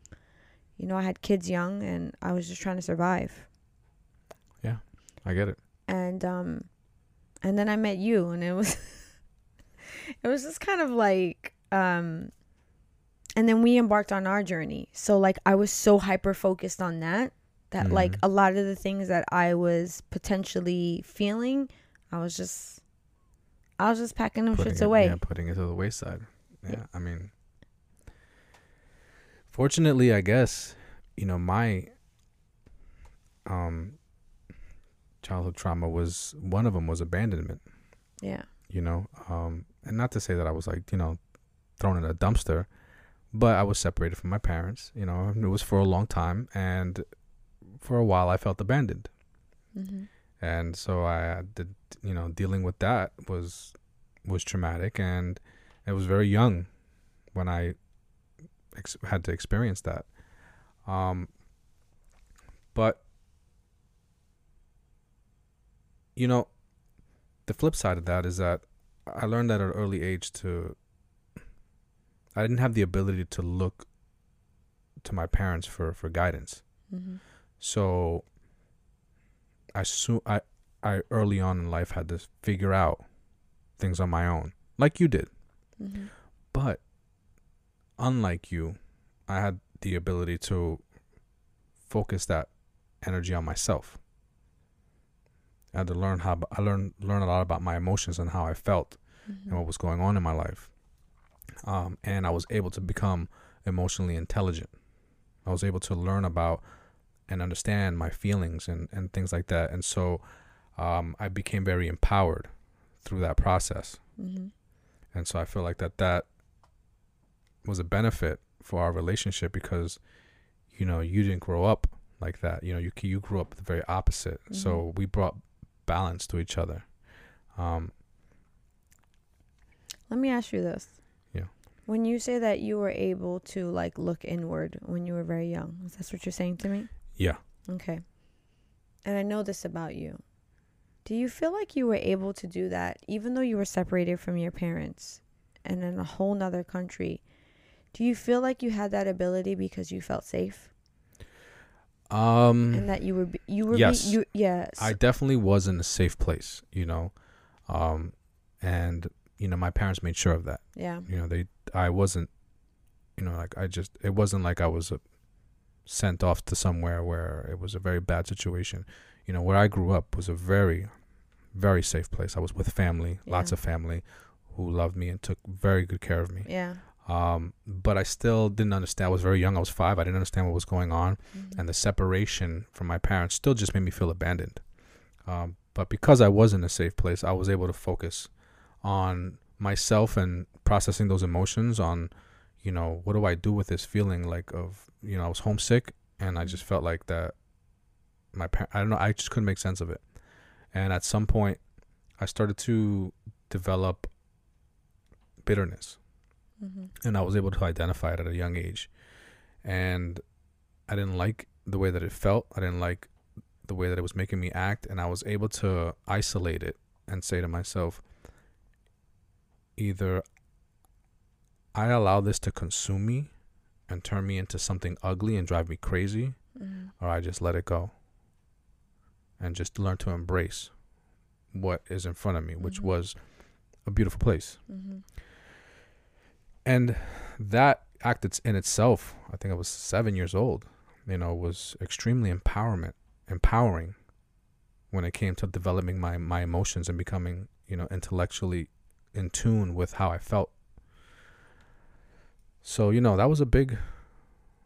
you know i had kids young and i was just trying to survive Yeah, I get it. and um and then i met you and it was it was just kind of like um and then we embarked on our journey so like i was so hyper focused on that that like Mhm. a lot of the things that i was potentially feeling i was just i was just packing them Putting shits it, away Yeah, putting it to the wayside. Yeah, Yeah. I mean, fortunately, I guess you know my um childhood trauma was one of them was abandonment. yeah You know, um, and not to say that I was like you know thrown in a dumpster, but I was separated from my parents. You know, and it was for a long time, and for a while I felt abandoned. hmm and so I did you know dealing with that was was traumatic and it was very young when I ex- had to experience that. Um but you know the flip side of that is that I learned at an early age to I didn't have the ability to look to my parents for for guidance. Hmm so I so I I early on in life had to figure out things on my own, like you did. hmm But unlike you, I had the ability to focus that energy on myself. I had to learn how I learned learn a lot about my emotions and how I felt Mm-hmm. and what was going on in my life. Um, and I was able to become emotionally intelligent. I was able to learn about and understand my feelings and, and things like that. And so um, I became very empowered through that process. hmm And so I feel like that that was a benefit for our relationship because, you know, you didn't grow up like that. You know, you you grew up the very opposite. So we brought balance to each other. Um, Let me ask you this. Yeah. When you say that you were able to like look inward when you were very young, is that what you're saying to me? yeah. Okay. And I know this about you. Do you feel like you were able to do that even though you were separated from your parents and in a whole nother country? Do you feel like you had that ability because you felt safe Um, and that you were be- you were be- Yes. you yes I definitely was in a safe place, you know, um, and you know my parents made sure of that. yeah You know, they I wasn't, you know, like I just it wasn't like I was uh sent off to somewhere where it was a very bad situation. You know, where I grew up was a very, very safe place. I was with family, lots of family, who loved me and took very good care of me. yeah Um, but I still didn't understand. I was very young. I was five. I didn't understand what was going on Mhm. and the separation from my parents still just made me feel abandoned. Um, but because I was in a safe place, I was able to focus on myself and processing those emotions. On, you know, what do I do with this feeling like of you know I was homesick and I just felt like that. My par- I don't know. I just couldn't make sense of it, and at some point, I started to develop bitterness Mhm. and I was able to identify it at a young age. And I didn't like the way that it felt. I didn't like the way that it was making me act, and I was able to isolate it and say to myself, either I allow this to consume me and turn me into something ugly and drive me crazy, Mhm. or I just let it go and just learn to embrace what is in front of me, which Mhm. was a beautiful place. Mhm. And that act it's in itself, I think I was seven years old, you know, was extremely empowerment, empowering when it came to developing my, my emotions and becoming, you know, intellectually in tune with how I felt. So, you know, that was a big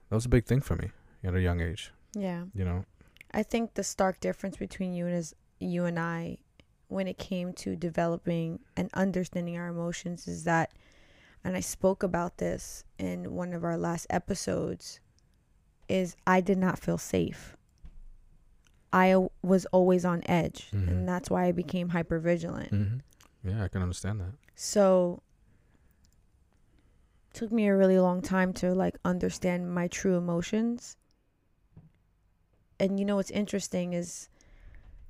that was a big thing for me at a young age, Yeah. you know. I think the stark difference between you and is you and I when it came to developing and understanding our emotions is that and I spoke about this in one of our last episodes is I did not feel safe. I was always on edge Mhm. and that's why I became hyper vigilant. Mm-hmm. Yeah, I can understand that. So took me a really long time to like understand my true emotions. And you know what's interesting is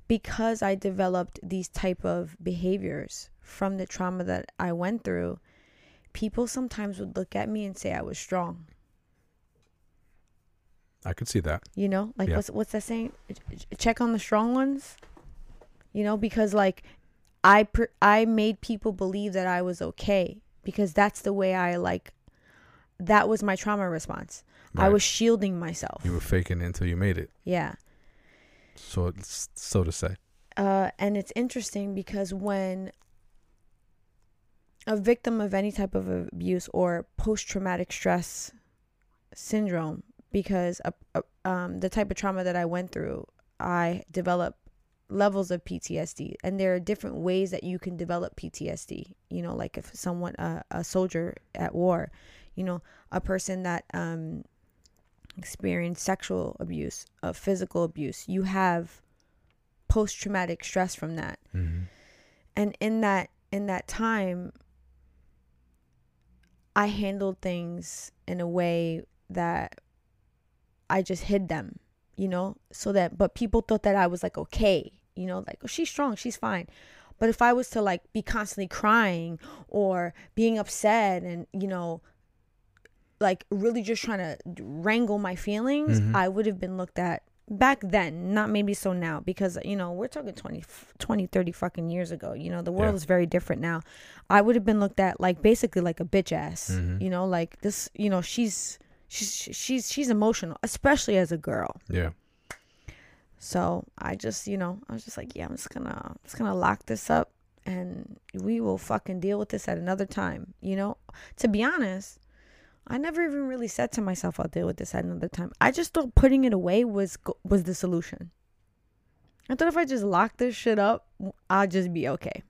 because I developed these type of behaviors from the trauma that I went through, people sometimes would look at me and say I was strong. I could see that. You know, like Yeah. what's what's that saying? Check on the strong ones. You know, because like I per- I made people believe that I was okay because that's the way I like. That was my trauma response. I was shielding myself. You were faking it until you made it. yeah. So so to say. Uh, and it's interesting because when a victim of any type of abuse or post traumatic stress syndrome, because a, um, the type of trauma that I went through, I developed levels of PTSD, and there are different ways that you can develop PTSD. You know, like if someone, uh, a soldier at war, you know, a person that um, experienced sexual abuse, uh, physical abuse, you have post traumatic stress from that Mm-hmm. and in that in that time i handled things in a way that i just hid them you know so that but people thought that i was like okay you know like oh, she's strong she's fine but if i was to like be constantly crying or being upset and you know like really just trying to wrangle my feelings Mhm. i would have been looked at back then not maybe so now because you know we're talking 20 20 30 fucking years ago you know the world Yeah. is very different now i would have been looked at like basically like a bitch ass Mhm. you know like this you know she's she's she's she's emotional especially as a girl Yeah. so i just you know i was just like yeah i'm just gonna I'm just gonna lock this up and we will fucking deal with this at another time you know to be honest I never even really said to myself, "I'll deal with this at another time." I just thought putting it away was was the solution. I thought if I just lock this shit up, I'll just be okay.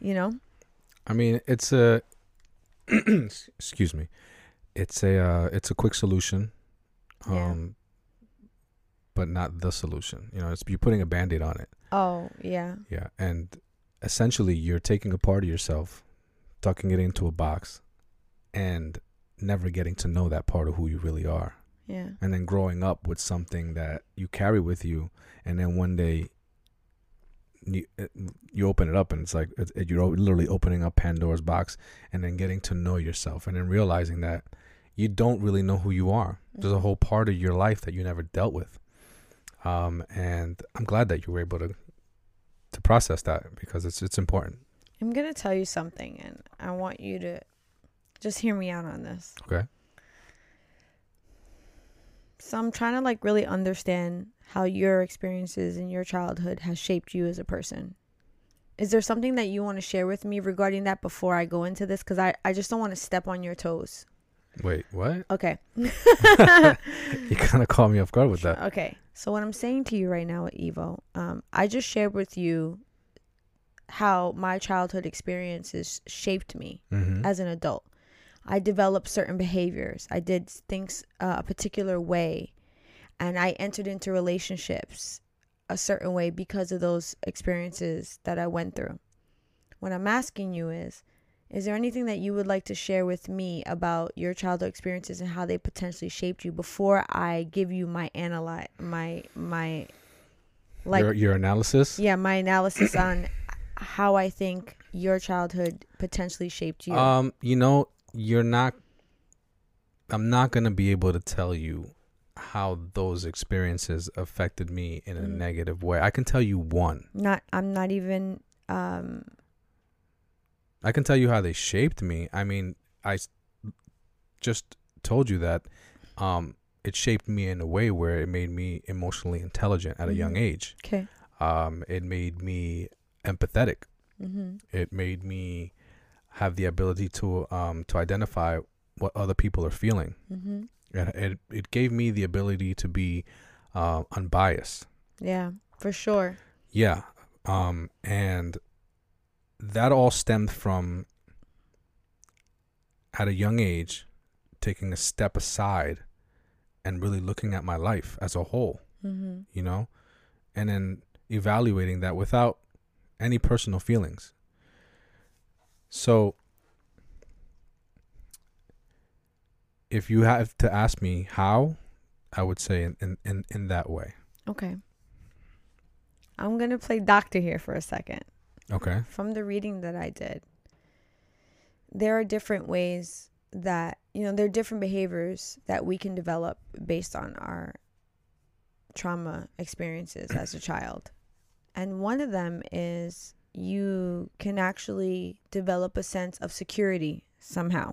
You know? I mean, it's a excuse me. It's a uh, it's a quick solution. Yeah. Um but not the solution. You know, it's you're putting a band-aid on it. Oh yeah, Yeah. And essentially you're taking a part of yourself, tucking it into a box and never getting to know that part of who you really are. yeah, and then growing up with something that you carry with you and then one day you, you open it up and it's like it, you're literally opening up pandora's box and then getting to know yourself and then realizing that you don't really know who you are there's a Mhm. whole part of your life that you never dealt with um, and i'm glad that you were able to to process that because it's it's important I'm gonna tell you something, and I want you to just hear me out on this. Okay. So I'm trying to like really understand how your experiences in your childhood has shaped you as a person. Is there something that you want to share with me regarding that before I go into this? Because I, I just don't want to step on your toes. wait what Okay. you kind of caught me off guard with that Okay. So what I'm saying to you right now at Evo, um, I just shared with you how my childhood experiences shaped me mm-hmm. as an adult. I developed certain behaviors. I did things uh, a particular way, and I entered into relationships a certain way because of those experiences that I went through. What I'm asking you is is there anything that you would like to share with me about your childhood experiences and how they potentially shaped you before I give you my analyze my my like your, your analysis yeah, my analysis on how I think your childhood potentially shaped you. Um, you know, you're not. I'm not gonna be able to tell you how those experiences affected me in a Mm. negative way. I can tell you one. not I'm not even um I can tell you how they shaped me. I mean, I just told you that um, it shaped me in a way where it made me emotionally intelligent at a young Mhm. age. okay. Um, it made me empathetic. Mhm. It made me have the ability to um, to identify what other people are feeling. Mhm. It it, it gave me the ability to be uh, unbiased. Yeah, for sure. Yeah. Um, and that all stemmed from at a young age taking a step aside and really looking at my life as a whole, Mhm. you know, and then evaluating that without any personal feelings. So if you have to ask me how, I would say in, in, in, in that way. Okay. I'm going to play doctor here for a second. Okay. From the reading that I did, there are different ways that, you know, there are different behaviors that we can develop based on our trauma experiences as a child. And one of them is you can actually develop a sense of security somehow.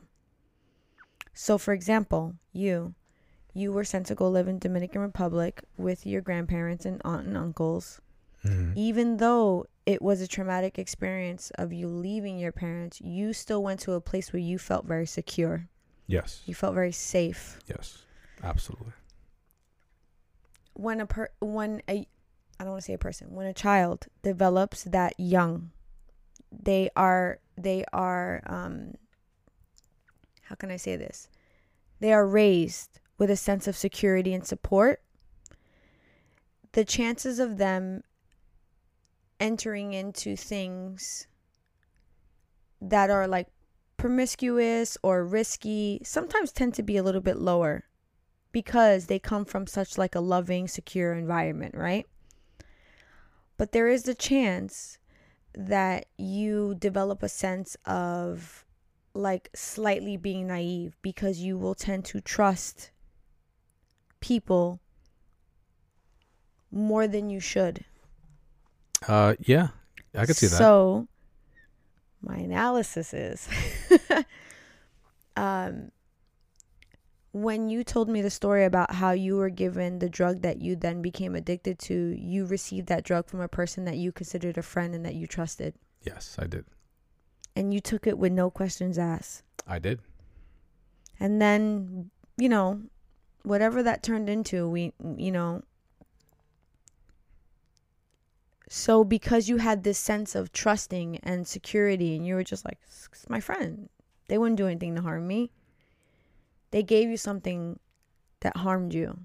So, for example, you you were sent to go live in Dominican Republic with your grandparents and aunt and uncles Mhm. even though it was a traumatic experience of you leaving your parents, you still went to a place where you felt very secure. Yes. You felt very safe. Yes. Absolutely. When a per when a I don't want to say a person, when a child develops that young, they are they are um how can I say this? They are raised with a sense of security and support. The chances of them entering into things that are like promiscuous or risky sometimes tend to be a little bit lower because they come from such like a loving secure environment right but there is a chance that you develop a sense of like slightly being naive because you will tend to trust people more than you should Uh, yeah, I could see that. So, my analysis is um, when you told me the story about how you were given the drug that you then became addicted to, you received that drug from a person that you considered a friend and that you trusted. yes, I did. And you took it with no questions asked. I did. And then, you know, whatever that turned into, we, you know, so because you had this sense of trusting and security, and you were just like, "It's my friend, they wouldn't do anything to harm me. They gave you something that harmed you.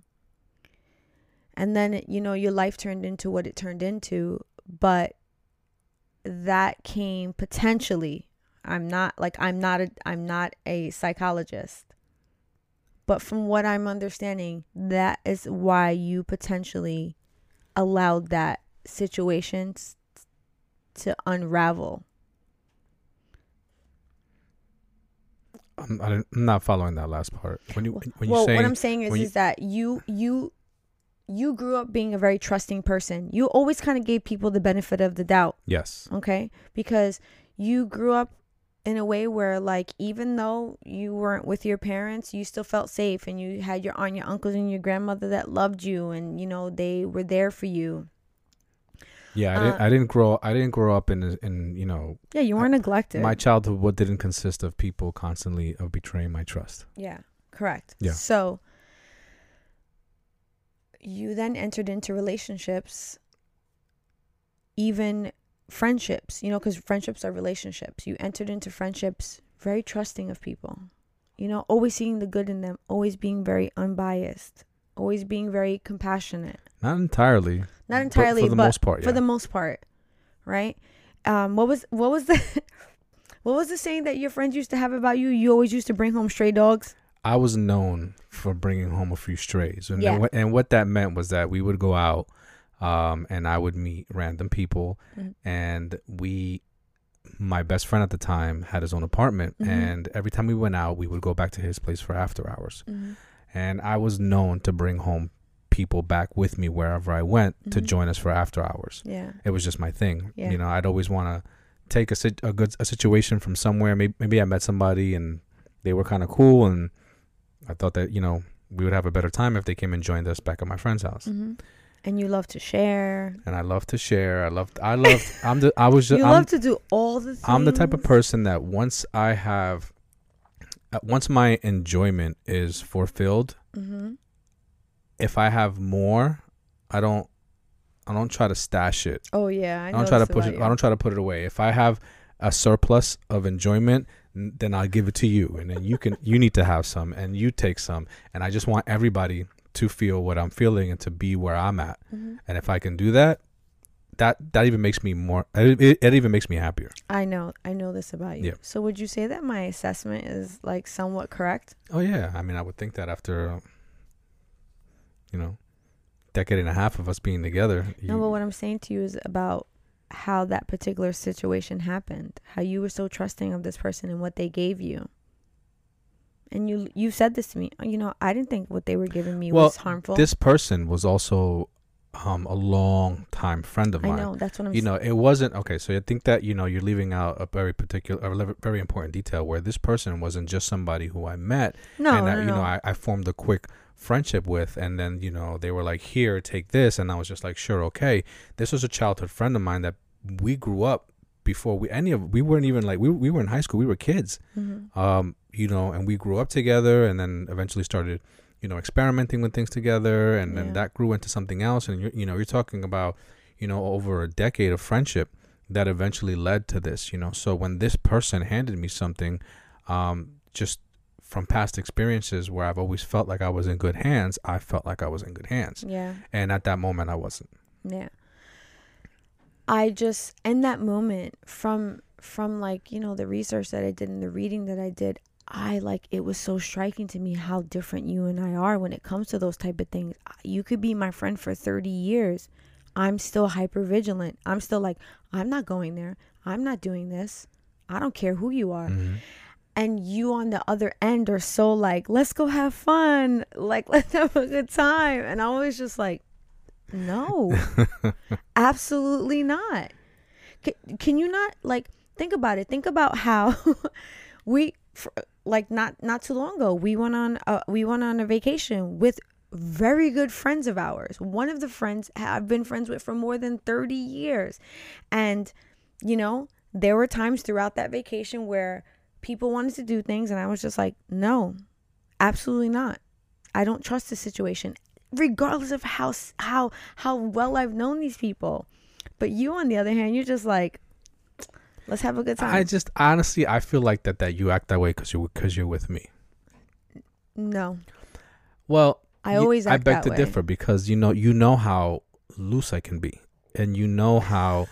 And then, you know, your life turned into what it turned into, but that came potentially I'm not like I'm not a I'm not a psychologist. But from what I'm understanding, that is why you potentially allowed that situation to unravel. I'm, I'm not following that last part. When you when you well, say what I'm saying is, you- is that you you you grew up being a very trusting person. You always kind of gave people the benefit of the doubt. yes, okay because you grew up in a way where like even though you weren't with your parents you still felt safe and you had your aunt your uncles and your grandmother that loved you and you know they were there for you yeah, I didn't uh, I didn't grow I didn't grow up in in you know yeah you weren't neglected my childhood. What didn't consist of people constantly of betraying my trust. yeah correct Yeah. so you then entered into relationships even friendships you know because friendships are relationships you entered into friendships very trusting of people you know always seeing the good in them always being very unbiased always being very compassionate Not entirely. not but entirely for the but most part. for the most part right um what was what was the what was the saying that your friends used to have about you you always used to bring home stray dogs I was known for bringing home a few strays, and Yeah. what, and what that meant was that we would go out um, and I would meet random people, Mhm. and we. My best friend at the time had his own apartment, Mhm. and every time we went out, we would go back to his place for after hours. Mhm. And I was known to bring home people back with me wherever I went to Mhm. join us for after hours Yeah. it was just my thing. Yeah. You know, I'd always want to take a, sit- a good a situation from somewhere. Maybe maybe I met somebody and they were kind of cool, and I thought that you know we would have a better time if they came and joined us back at my friend's house. hmm And you love to share. And I love to share. I love. I love. I'm the. I was just. You I'm, love to do all the things. I'm the type of person that once I have, once my enjoyment is fulfilled, Mm-hmm. if I have more, I don't. I don't try to stash it. Oh yeah, I, I don't try to push it. you. I don't try to put it away. If I have a surplus of enjoyment, then I'll give it to you, and then you can. You need to have some, and you take some, and I just want everybody to feel what I'm feeling and to be where I'm at. Mhm. And if I can do that, that that even makes me more. It, it, even makes me happier. I know. I know this about you. Yeah. So would you say that my assessment is like somewhat correct? Oh yeah, I mean, I would think that after, uh, you know, decade and a half of us being together. No, but what I'm saying to you is about how that particular situation happened. How you were so trusting of this person and what they gave you. And you you said this to me. You know, I didn't think what they were giving me Well, was harmful. this person was also um, a long time friend of I mine. know. That's what I'm. you s- know it wasn't okay so i think that you know you're leaving out a very particular a very important detail where this person wasn't just somebody who i met No, and no, I, no, you no. know I, I formed a quick friendship with and then you know they were like here take this and i was just like sure okay this was a childhood friend of mine that we grew up before we any of we weren't even like we, we were in high school we were kids Mhm. um you know and we grew up together and then eventually started you know experimenting with things together and then Yeah. that grew into something else and you you know you're talking about you know over a decade of friendship that eventually led to this you know so when this person handed me something um just from past experiences where I've always felt like I was in good hands I felt like I was in good hands Yeah. and at that moment I wasn't Yeah. I just in that moment from from like, you know, the research that I did and the reading that I did, I like it was so striking to me how different you and I are when it comes to those type of things. You could be my friend for 30 years. I'm still hyper vigilant. I'm still like, I'm not going there. I'm not doing this. I don't care who you are. Mhm. And you on the other end are so like, let's go have fun. Like, let's have a good time. And I was just like, no, absolutely not. Can, can you not like think about it? Think about how we fr- like not not too long ago we went on a, we went on a vacation with very good friends of ours. One of the friends I've been friends with for more than 30 years. And you know, there were times throughout that vacation where people wanted to do things and I was just like, "No. Absolutely not. I don't trust the situation regardless of how how how well I've known these people." But you on the other hand, you're just like, "Let's have a good time." I just honestly I feel like that that you act that way because you because you're with me no. well I You- always I beg that to way. differ because you know you know how loose I can be, and you know how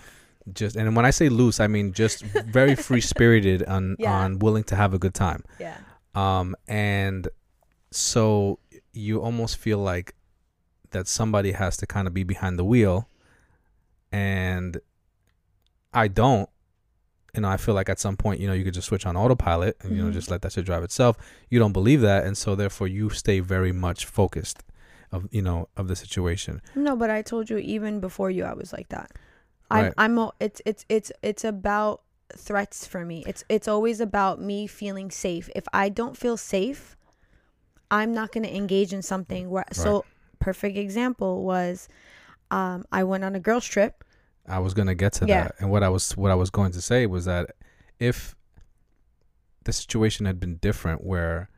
just and when I say loose, I mean just very free spirited on Yeah. on willing to have a good time. Yeah. Um, and so you almost feel like that somebody has to kind of be behind the wheel, and I don't. You know, I feel like at some point, you know, you could just switch on autopilot and you know Mhm. just let that shit drive itself. You don't believe that, and so therefore you stay very much focused of you know of the situation. No, but I told you even before you, I was like that. I'm, Right. I'm. It's, it's, it's, it's about threats for me. It's, it's always about me feeling safe. If I don't feel safe, I'm not going to engage in something where. So, perfect example was, um, I went on a girls trip. I was gonna get to Yeah. that, and what I was what I was going to say was that if the situation had been different, where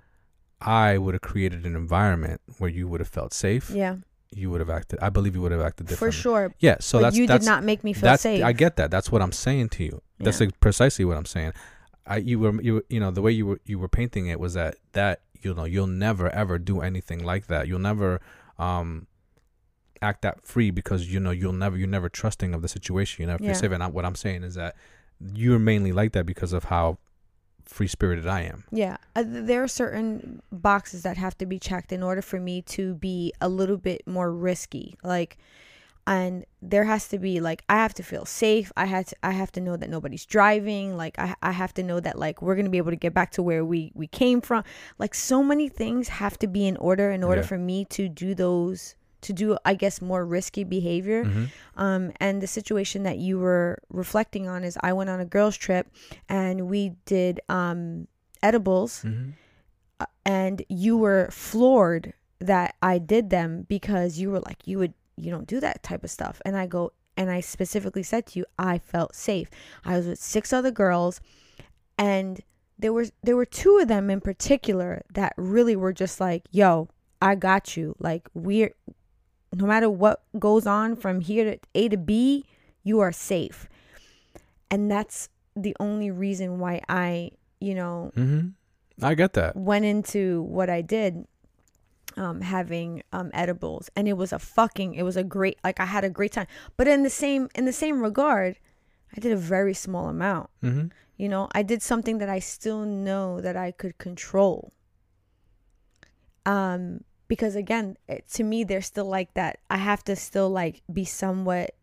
I would have created an environment where you would have felt safe, Yeah, you would have acted. I believe you would have acted differently. for sure. Yeah. So but that's you that's did not make me feel safe. I get that. That's what I'm saying to you. That's like precisely what I'm saying. I you were you were- you know the way you were you were painting it was that that you know you'll never ever do anything like that. You'll never um act that free because you know you'll never you're never trusting of the situation. You never feel Yeah. safe. And I, what I'm saying is that you're mainly like that because of how free spirited I am. Yeah, uh, there are certain boxes that have to be checked in order for me to be a little bit more risky. Like, and there has to be like I have to feel safe. I had to I have to know that nobody's driving. Like I I have to know that like we're going to be able to get back to where we we came from. Like so many things have to be in order in order Yeah. for me to do those to do I guess more risky behavior. Mhm. Um and the situation that you were reflecting on is I went on a girls trip and we did um edibles Mhm. uh, and you were floored that I did them because you were like you would you don't do that type of stuff and I go and I specifically said to you I felt safe. I was with six other girls and there was there were two of them in particular that really were just like yo I got you like we're no matter what goes on from here to A to B you are safe. And that's the only reason why I you know Mhm. I get that. went into what I did um having um edibles and it was a fucking it was a great like I had a great time but in the same in the same regard I did a very small amount Mhm. you know I did something that I still know that I could control um because again it, to me they're still like that I have to still like be somewhat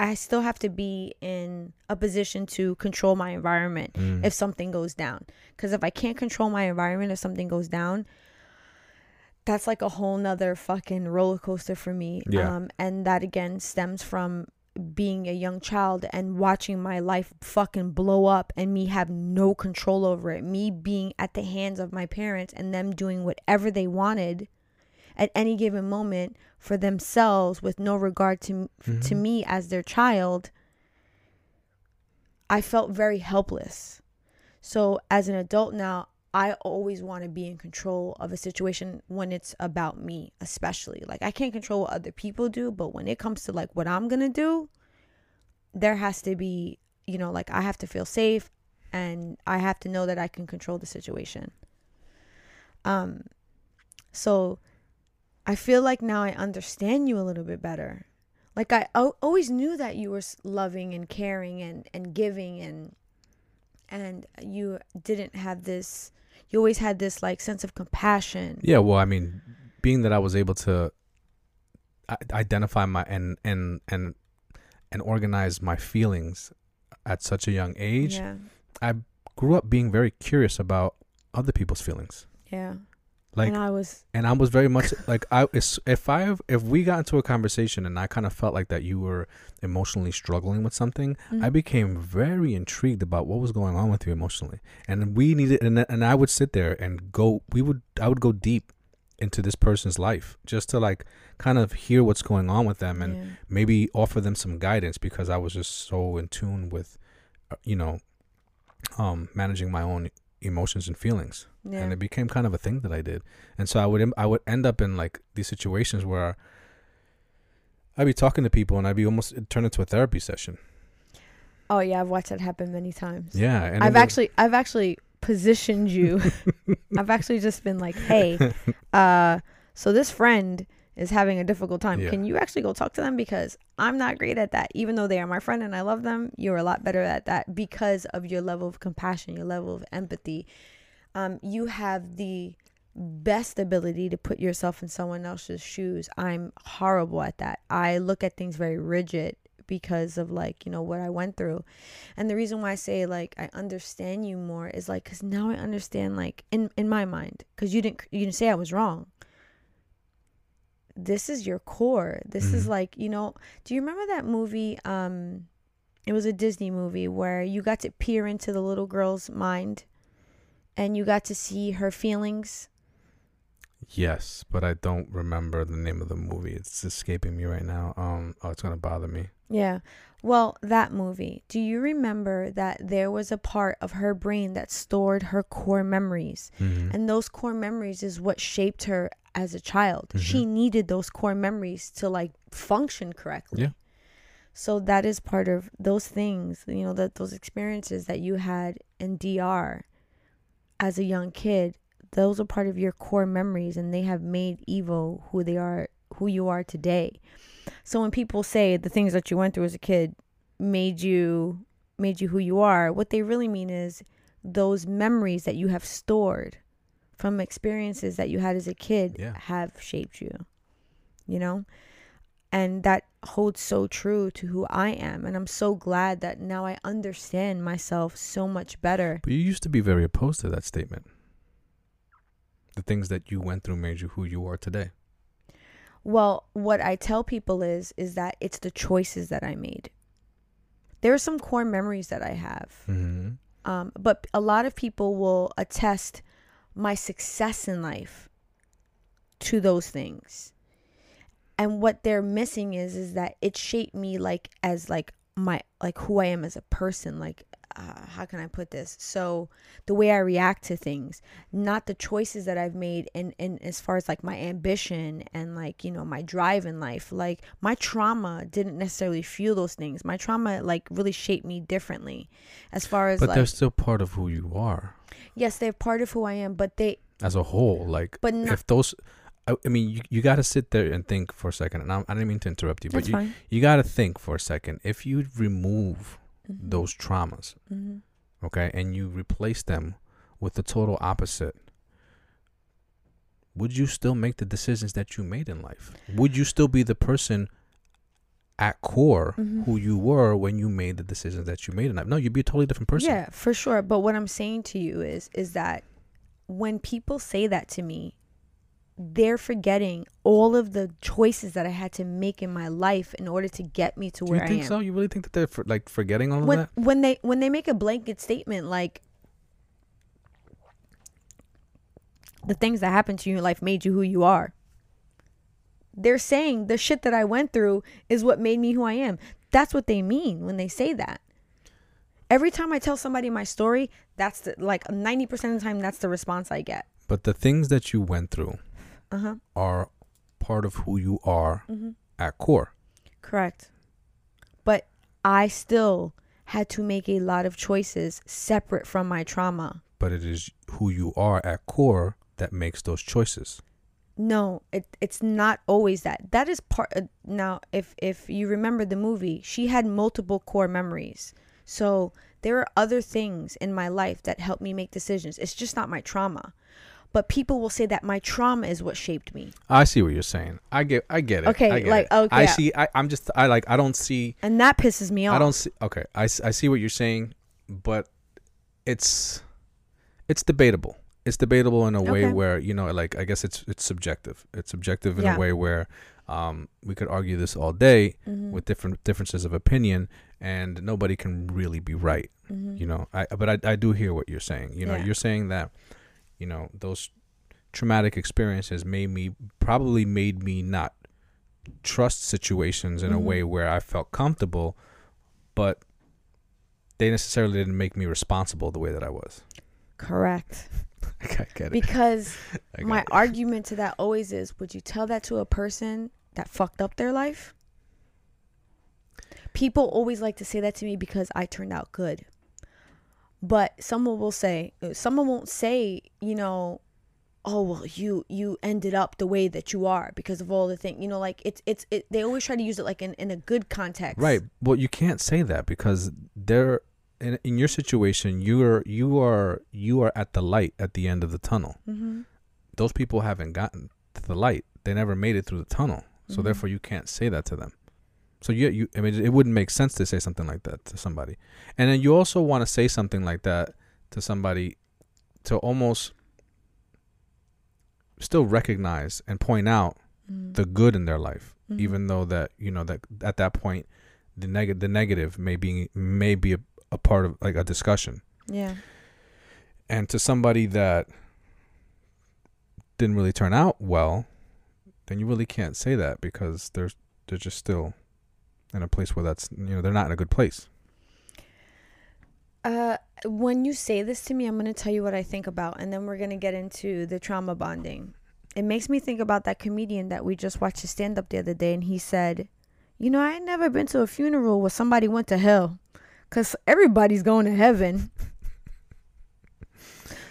I still have to be in a position to control my environment Mm. if something goes down. Because if I can't control my environment, if something goes down, that's like a whole nother fucking roller coaster for me. Yeah. Um, and that again stems from being a young child and watching my life fucking blow up and me have no control over it. Me being at the hands of my parents and them doing whatever they wanted at any given moment for themselves with no regard to to Mhm. me as their child. I felt very helpless. So as an adult now, I always want to be in control of a situation when it's about me, especially. Like I can't control what other people do, but when it comes to like what I'm going to do, there has to be, you know, like I have to feel safe and I have to know that I can control the situation. Um so I feel like now I understand you a little bit better. Like I always knew that you were loving and caring and and giving and and you didn't have this you always had this like sense of compassion. Yeah, well, I mean, being that I was able to identify my and and and and organize my feelings at such a young age, Yeah. grew up being very curious about other people's feelings. Yeah. Like, and I was and I was very much like I if if I if we got into a conversation and I kind of felt like that you were emotionally struggling with something, I Mhm. became very intrigued about what was going on with you emotionally, and we needed and and I would sit there and go we would I would go deep into this person's life just to like kind of hear what's going on with them and yeah. maybe offer them some guidance because I was just so in tune with uh, you know um managing my own emotions and feelings yeah. and it became kind of a thing that I did. And so I would I would end up in like these situations where I'd be talking to people and I'd be almost it turned into a therapy session. oh yeah, I've watched that happen many times. Yeah, and I've actually I've actually positioned you. I've actually just been like, "Hey, uh so this friend is having a difficult time. Yeah. Can you actually go talk to them because I'm not great at that. Even though they are my friend and I love them, you're a lot better at that because of your level of compassion, your level of empathy. Um you have the best ability to put yourself in someone else's shoes. I'm horrible at that. I look at things very rigid because of like, you know, what I went through. And the reason why I say like I understand you more is like cuz now I understand like in in my mind cuz you didn't you didn't say I was wrong. This is your core. This is Mhm. like, you know, do you remember that movie um it was a Disney movie where you got to peer into the little girl's mind and you got to see her feelings? yes, but I don't remember the name of the movie. It's escaping me right now. Um, oh, it's gonna bother me. Yeah. Well, that movie, do you remember that there was a part of her brain that stored her core memories? Mhm. And those core memories is what shaped her as a child. She needed those core memories to like function correctly. Yeah. So that is part of those things, you know, that those experiences that you had in DR as a young kid, those are part of your core memories and they have made evil who they are who you are today. So when people say the things that you went through as a kid made you made you who you are, what they really mean is those memories that you have stored from experiences that you had as a kid Yeah. have shaped you. You know? And that holds so true to who I am. And I'm so glad that now I understand myself so much better. But you used to be very opposed to that statement. The things that you went through made you who you are today. Well, what I tell people is is that it's the choices that I made. There are some core memories that I have. Mm-hmm. Um, but a lot of people will attest my success in life to those things. And what they're missing is is that it shaped me like as like my like who I am as a person like uh, how can I put this? So the way I react to things, not the choices that I've made and and as far as like my ambition and like, you know, my drive in life. Like my trauma didn't necessarily fuel those things. My trauma like really shaped me differently as far as But like they're still part of who you are yes, they're part of who I am, but they as a whole. Like, But not- if those, I, I mean, you, you got to sit there and think for a second. And I, I didn't mean to interrupt you, but that's you, fine. you got to think for a second. If you remove Mhm. those traumas, Mhm. okay, and you replace them with the total opposite, would you still make the decisions that you made in life? Would you still be the person at core Mhm. who you were when you made the decisions that you made in life? No, you'd be a totally different person. Yeah, for sure. But what I'm saying to you is is that when people say that to me, they're forgetting all of the choices that I had to make in my life in order to get me to Do where you think I am. so? You really think that they're for, like forgetting all of when that? when they when they make a blanket statement like the things that happened to you in your life made you who you are. They're saying the shit that I went through is what made me who I am. That's what they mean when they say that. Every time I tell somebody my story, that's the, like 90% of the time that's the response I get. But the things that you went through Uh-huh. are part of who you are Mm-hmm. at core. Correct. But I still had to make a lot of choices separate from my trauma. But it is who you are at core that makes those choices. No, it it's not always that. That is part. Uh, now, if if you remember the movie, she had multiple core memories. So there are other things in my life that help me make decisions. It's just not my trauma. But people will say that my trauma is what shaped me, I see what you're saying. I get I get it. Okay, I get like, it. okay. I see I, I'm just I like I don't see and that pisses me off. I don't see okay. I see what you're saying, but it's it's debatable. It's debatable in a way Okay. where, you know, like I guess it's it's subjective. It's subjective in Yeah. a way where um we could argue this all day Mhm, with different differences of opinion and nobody can really be right. mhm. you know i but i, I do hear what you're saying you know Yeah. you're saying that you know those traumatic experiences made me probably made me not trust situations in a Mhm. way where i felt comfortable but they necessarily didn't make me responsible the way that i was Correct. i get it Because my it. argument to that always is would you tell that to a person that fucked up their life? People always like to say that to me because I turned out good. But someone will say, someone won't say, you know, oh well you you ended up the way that you are because of all the thing you know like it's it's it they always try to use it like in, in a good context right well you can't say that because they're in, in your situation you are you are you are at the light at the end of the tunnel mm-hmm. those people haven't gotten to the light. They never made it through the tunnel. So Mhm. therefore you can't say that to them. So you you I mean it wouldn't make sense to say something like that to somebody. And then you also want to say something like that to somebody to almost still recognize and point out Mm-hmm. the good in their life Mhm. even though that you know that at that point the negative the negative may be may be a, a part of like a discussion yeah and to somebody that didn't really turn out well, then you really can't say that because they're they're just still in a place where that's you know they're not in a good place. Uh, when you say this to me, I'm going to tell you what I think about, and then we're going to get into the trauma bonding. It makes me think about that comedian that we just watched his stand up the other day, and he said, You know, I ain't never been to a funeral where somebody went to hell because everybody's going to heaven.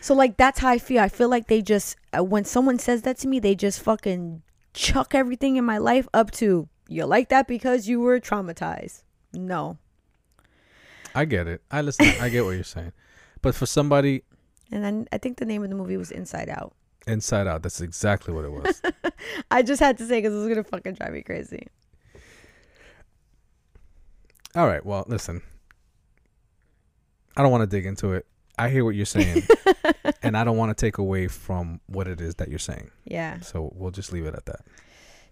so, like, that's how I feel. I feel like they just, uh, when someone says that to me, they just fucking chuck everything in my life up to, You like that because you were traumatized. No. I get it. I listen. I get what you're saying, but for somebody And then I think the name of the movie was Inside Out. inside out, that's exactly what it was. I just had to say because it was gonna fucking drive me crazy. All right. Well, listen. I don't want to dig into it. I hear what you're saying, and I don't want to take away from what it is that you're saying. Yeah. So we'll just leave it at that.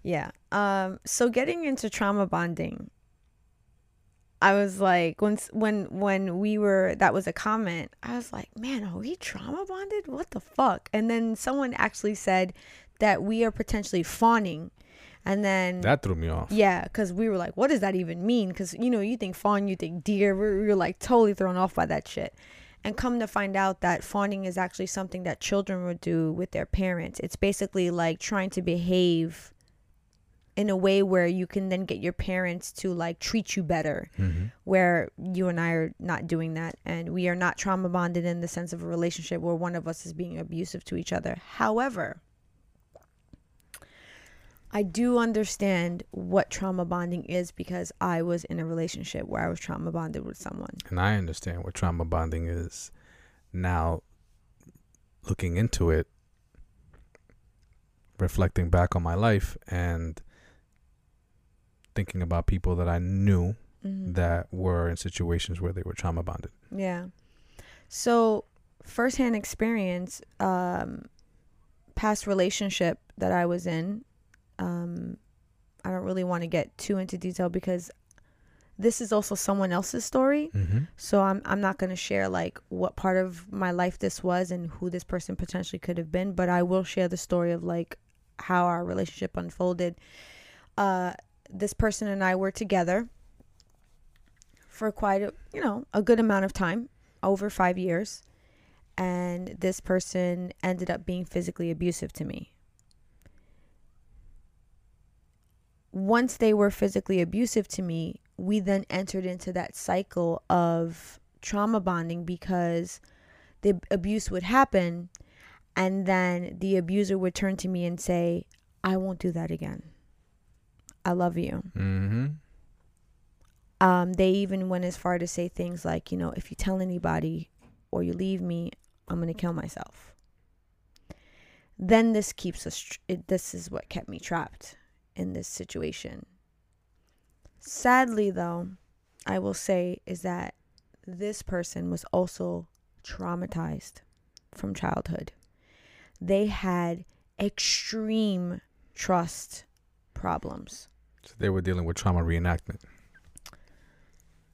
Yeah. Um so getting into trauma bonding I was like once when when we were that was a comment I was like man are we trauma bonded? What the fuck? And then someone actually said that we are potentially fawning. And then That threw me off. yeah cuz we were like what does that even mean? Cuz you know you think fawn you think deer we we were like totally thrown off by that shit. And come to find out that fawning is actually something that children would do with their parents. It's basically like trying to behave in a way where you can then get your parents to like treat you better Mm-hmm. where you and I are not doing that. And we are not trauma bonded in the sense of a relationship where one of us is being abusive to each other. However I do understand what trauma bonding is because I was in a relationship where I was trauma bonded with someone. And I understand what trauma bonding is. Now looking into it, reflecting back on my life and thinking about people that I knew Mhm. that were in situations where they were trauma bonded. Yeah. So, firsthand experience, um, past relationship that I was in. Um, I don't really want to get too into detail because this is also someone else's story. Mm-hmm. So I'm I'm not going to share like what part of my life this was and who this person potentially could have been, but I will share the story of like how our relationship unfolded. Uh, this person and I were together for quite a you know a good amount of time, over five years, and this person ended up being physically abusive to me. Once they were physically abusive to me, we then entered into that cycle of trauma bonding because the abuse would happen and then the abuser would turn to me and say, I won't do that again. I love you. Mm-hmm. Um, they even went as far to say things like, you know, if you tell anybody or you leave me, I'm going to kill myself. Then this keeps us, tr- it, this is what kept me trapped in this situation. Sadly, though, I will say is that this person was also traumatized from childhood. They had extreme trust problems. So they were dealing with trauma reenactment.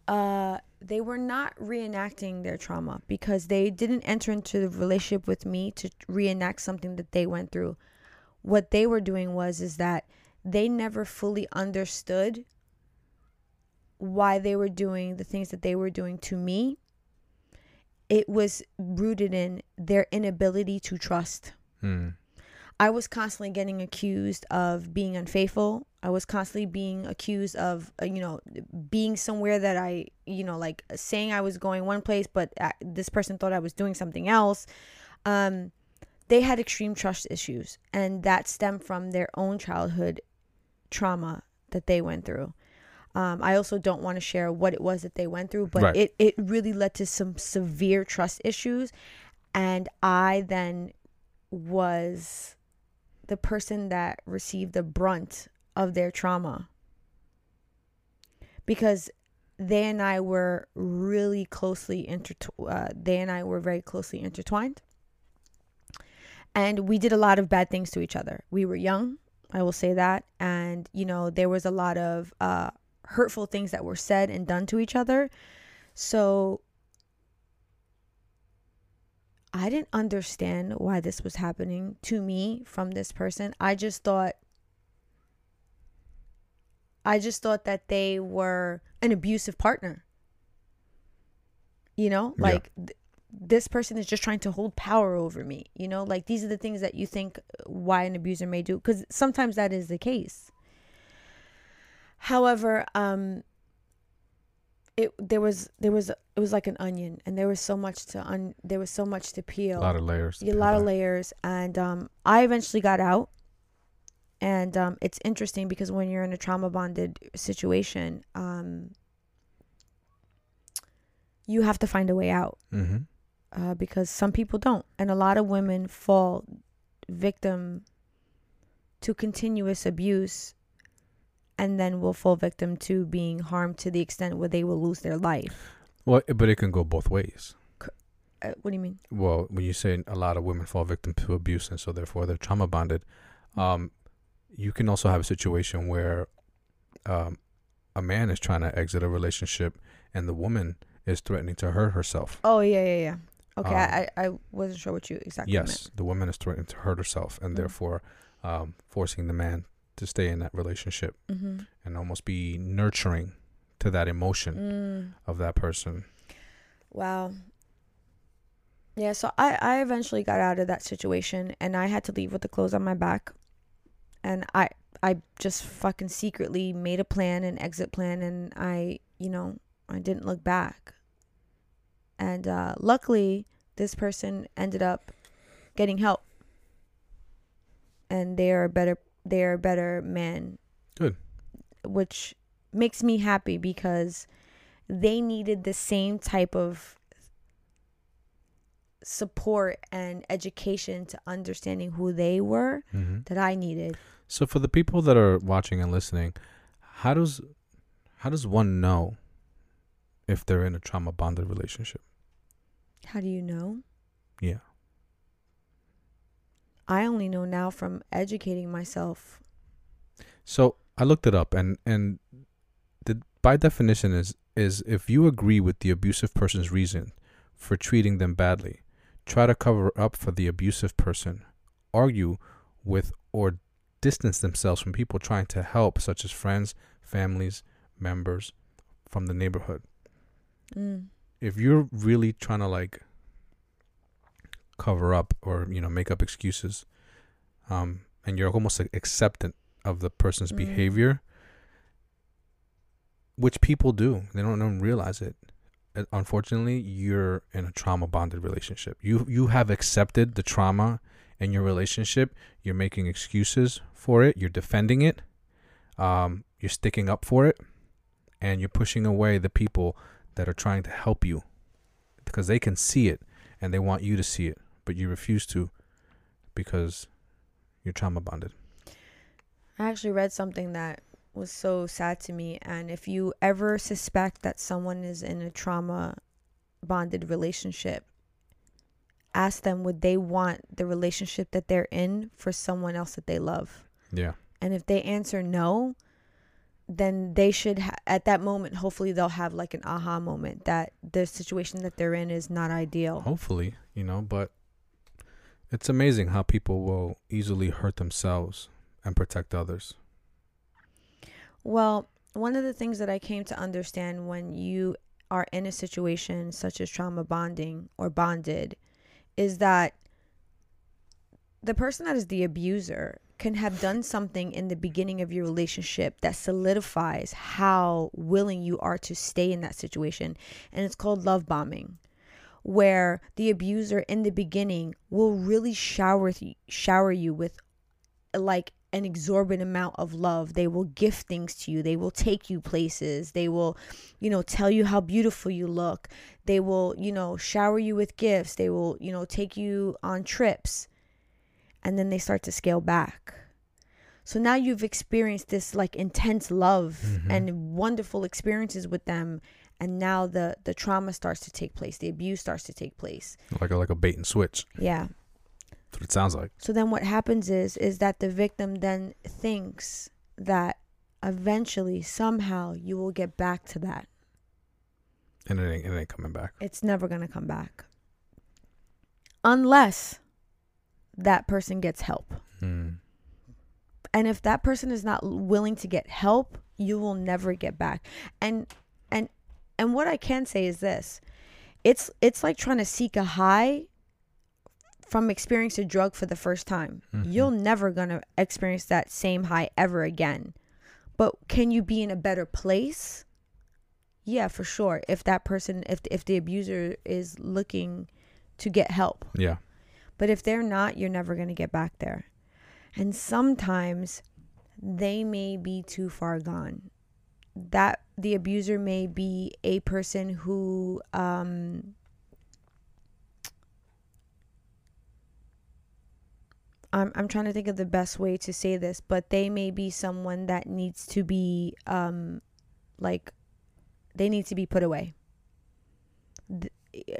uh they were not reenacting their trauma because they didn't enter into the relationship with me to reenact something that they went through what they were doing was is that they never fully understood why they were doing the things that they were doing to me it was rooted in their inability to trust Mm. I was constantly getting accused of being unfaithful. I was constantly being accused of, uh, you know, being somewhere that I, you know, like saying I was going one place, but this person thought I was doing something else. Um, they had extreme trust issues, and that stemmed from their own childhood trauma that they went through. Um, I also don't want to share what it was that they went through, but Right. it, it really led to some severe trust issues. And I then was the person that received the brunt of their trauma because they and I were really closely intertwined. Uh, they and I were very closely intertwined, and we did a lot of bad things to each other. We were young, I will say that, and you know there was a lot of uh, hurtful things that were said and done to each other. So I didn't understand why this was happening to me from this person. I just thought I just thought that they were an abusive partner. You know, Yeah. like th- this person is just trying to hold power over me. You know, like these are the things that you think why an abuser may do because sometimes that is the case. However, um it there was there was it was like an onion and there was so much to un there was so much to peel A lot of layers. to a lot of layers and um i eventually got out and um it's interesting because when you're in a trauma bonded situation um you have to find a way out Mhm. uh, because some people don't and a lot of women fall victim to continuous abuse and then will fall victim to being harmed to the extent where they will lose their life. Well, but it can go both ways. Uh, what do you mean? Well, when you say a lot of women fall victim to abuse and so therefore they're trauma bonded, um, you can also have a situation where um, a man is trying to exit a relationship and the woman is threatening to hurt herself. Oh yeah, yeah, yeah. Okay, Um, I, I wasn't sure what you exactly yes, meant. the woman is threatening to hurt herself and Mm. therefore um, forcing the man to stay in that relationship Mm-hmm. and almost be nurturing to that emotion Mm, of that person. wow. Yeah, so I I eventually got out of that situation, and I had to leave with the clothes on my back, and I I just fucking secretly made a plan, an exit plan, and I you know I didn't look back. And uh, luckily, this person ended up getting help, and they are a better they are a better man. Good. Which makes me happy because they needed the same type of support and education to understanding who they were Mm-hmm. that I needed. So for the people that are watching and listening, how does how does one know if they're in a trauma bonded relationship? How do you know? Yeah. I only know now from educating myself. So I looked it up and and the by definition is is if you agree with the abusive person's reason for treating them badly, try to cover up for the abusive person, argue with or distance themselves from people trying to help such as friends, families, members from the neighborhood. Mm. if you're really trying to like cover up or you know make up excuses um and you're almost like acceptant of the person's Mm. behavior which people do they don't even realize it unfortunately you're in a trauma bonded relationship you you have accepted the trauma in your relationship you're making excuses for it you're defending it um you're sticking up for it and you're pushing away the people that are trying to help you because they can see it and they want you to see it, but you refuse to because you're trauma bonded. I actually read something that was so sad to me. And if you ever suspect that someone is in a trauma bonded relationship, ask them would they want the relationship that they're in for someone else that they love? Yeah. And if they answer no, then they should ha- at that moment hopefully they'll have like an aha moment that the situation that they're in is not ideal. Hopefully, you know, but it's amazing how people will easily hurt themselves and protect others. Well, one of the things that I came to understand when you are in a situation such as trauma bonding or bonded is that the person that is the abuser can have done something in the beginning of your relationship that solidifies how willing you are to stay in that situation. And it's called love bombing, where the abuser in the beginning will really shower, th- shower you with like an exorbitant amount of love. They will gift things to you. They will take you places. They will, you know, tell you how beautiful you look. They will, you know, shower you with gifts. They will, you know, take you on trips. And then they start to scale back. So now you've experienced this like intense love Mhm. and wonderful experiences with them. And now the the trauma starts to take place. The abuse starts to take place. Like a, like a bait and switch. Yeah. That's what it sounds like. So then what happens is is that the victim then thinks that eventually somehow you will get back to that. And it ain't, it ain't coming back. It's never going to come back. Unless that person gets help. Mm. And if that person is not willing to get help, you will never get back. And and and what I can say is this. It's it's like trying to seek a high from experiencing a drug for the first time. Mhm. You're never going to experience that same high ever again. But can you be in a better place? Yeah, for sure. If that person if if the abuser is looking to get help. Yeah. But if they're not, you're never going to get back there. And sometimes they may be too far gone. That the abuser may be a person who um I'm I'm trying to think of the best way to say this, but they may be someone that needs to be um like they need to be put away. Th-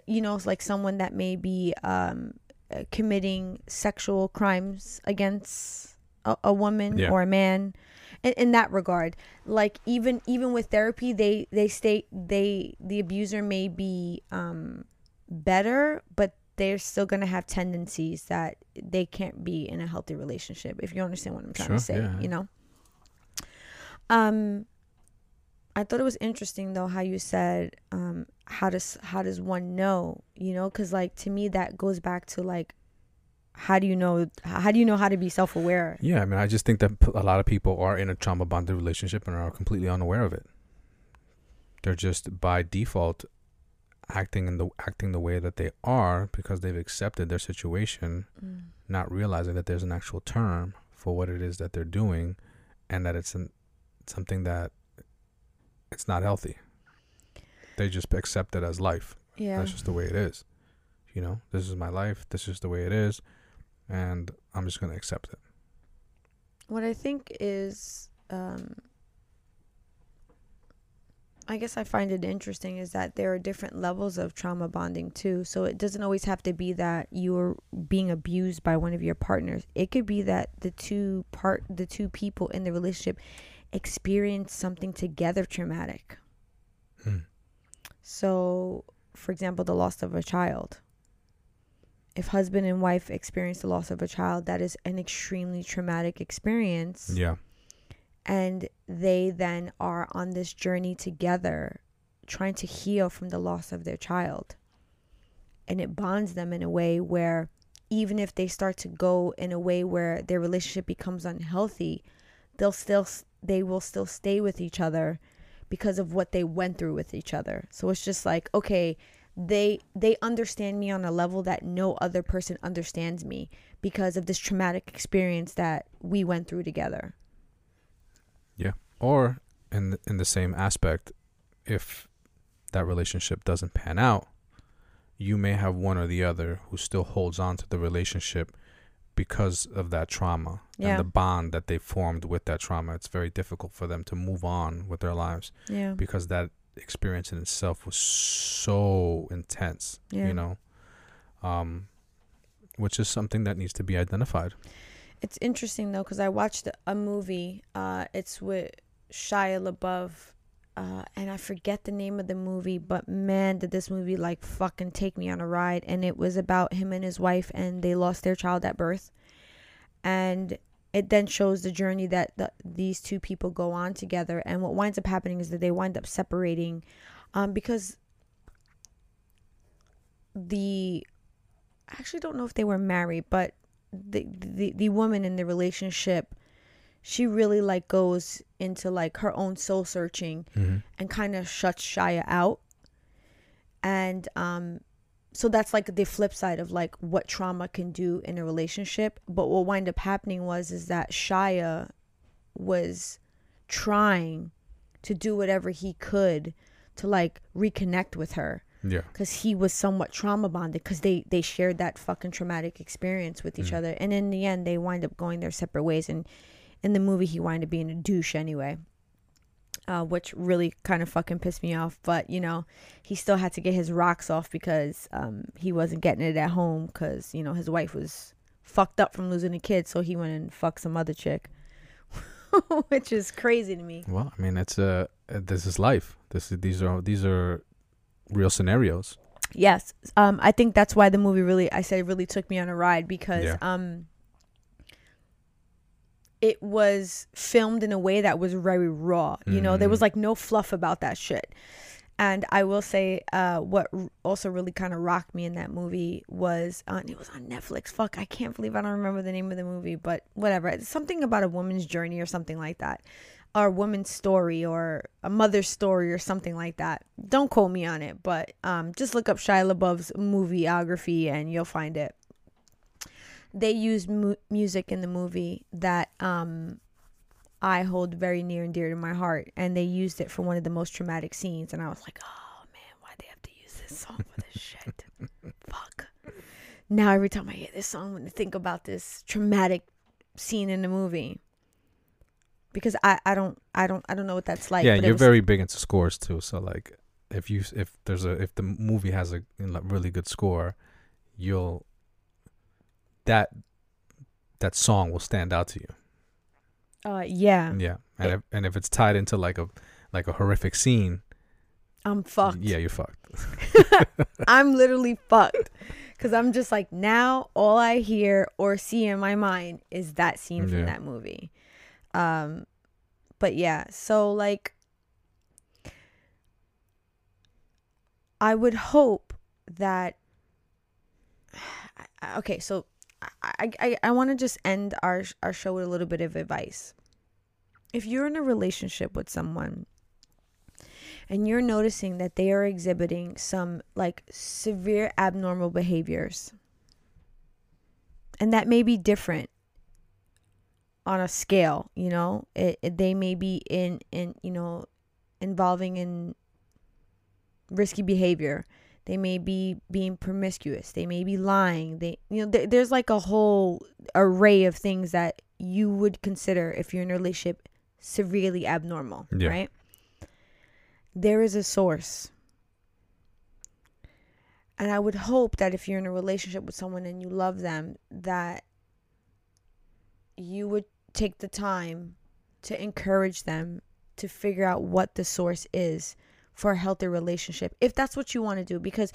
you know, it's like someone that may be um uh, committing sexual crimes against a, a woman Yeah. or a man in, in that regard like even even with therapy they they state they the abuser may be um better but they're still going to have tendencies that they can't be in a healthy relationship if you understand what i'm trying Sure, to say yeah. you know um i thought it was interesting though how you said um how does how does one know you know because like to me that goes back to like how do you know how do you know how to be self-aware Yeah, I mean, I just think that a lot of people are in a trauma bonded relationship and are completely unaware of it. They're just by default acting in the acting the way that they are because they've accepted their situation, Mm. not realizing that there's an actual term for what it is that they're doing, and that it's an, something that it's not healthy. They just accept it as life. yeah That's just the way it is. You know, this is my life. This is the way it is, and I'm just gonna accept it. what I think is, um, I guess I find it interesting is that there are different levels of trauma bonding too. So it doesn't always have to be that you're being abused by one of your partners. It could be that the two part, the two people in the relationship experience something together traumatic. Hmm. So, for example, the loss of a child. If husband and wife experience the loss of a child, that is an extremely traumatic experience. Yeah. And they then are on this journey together, trying to heal from the loss of their child. And it bonds them in a way where even if they start to go in a way where their relationship becomes unhealthy, they'll still they will still stay with each other because of what they went through with each other. So it's just like, okay, they they understand me on a level that no other person understands me because of this traumatic experience that we went through together. Or in in the same aspect, if that relationship doesn't pan out, you may have one or the other who still holds on to the relationship because of that trauma Yeah. and the bond that they formed with that trauma. It's very difficult for them to move on with their lives Yeah. because that experience in itself was so intense, Yeah. you know. Um which is something that needs to be identified. It's interesting though because I watched a movie. Uh, it's with Shia LaBeouf, uh, and I forget the name of the movie. But man, did this movie like fucking take me on a ride! And it was about him and his wife, and they lost their child at birth, and it then shows the journey that the, these two people go on together. And what winds up happening is that they wind up separating, um, because the I actually don't know if they were married, but the the the woman in the relationship she really like goes into like her own soul searching Mm-hmm. and kind of shuts Shia out. And um so that's like the flip side of like what trauma can do in a relationship. But what wind up happening was is that Shia was trying to do whatever he could to like reconnect with her Yeah. because he was somewhat trauma bonded because they they shared that fucking traumatic experience with each Mhm. other and in the end they wind up going their separate ways and in the movie he wind up being a douche anyway uh, which really kind of fucking pissed me off but you know he still had to get his rocks off because um, he wasn't getting it at home because you know his wife was fucked up from losing a kid so he went and fucked some other chick which is crazy to me Well, I mean, it's uh, this is life. This is these are these are real scenarios. Yes. Um I think that's why the movie really I said it really took me on a ride because Yeah. um it was filmed in a way that was very raw. You know, there was Mhm. like no fluff about that shit. And I will say uh what r- also really kind of rocked me in that movie was on it was on Netflix. Fuck, I can't believe I don't remember the name of the movie, but whatever. It's something about a woman's journey or something like that. A woman's story or a mother's story or something like that. Don't quote me on it, but um, just look up Shia LaBeouf's movieography and you'll find it. They use mu- music in the movie that um, I hold very near and dear to my heart, and they used it for one of the most traumatic scenes. And I was like, oh man, why they have to use this song for this shit? Fuck. now every time I hear this song, when I'm think about this traumatic scene in the movie. Because I, I don't I don't I don't know what that's like. yeah, you're was- very big into scores too. So like, if you if there's a if the movie has a really good score, you'll that that song will stand out to you. uh yeah. Yeah, and It- if, and if it's tied into like a like a horrific scene, I'm fucked. yeah, you're fucked. I'm literally fucked. Cause I'm just like now all I hear or see in my mind is that scene from that movie. Um but yeah, so like I would hope that okay, so I I, I want to just end our our show with a little bit of advice. If you're in a relationship with someone and you're noticing that they are exhibiting some like severe abnormal behaviors and that may be different on a scale you know? It, it- they may be in in you know involving in risky behavior. They may be being promiscuous. They may be lying. They you know there, there's like a whole array of things that you would consider if you're in a relationship severely abnormal Yeah. right? There is a source. And I would hope that if you're in a relationship with someone and you love them, that you would take the time to encourage them to figure out what the source is for a healthy relationship. If that's what you want to do, because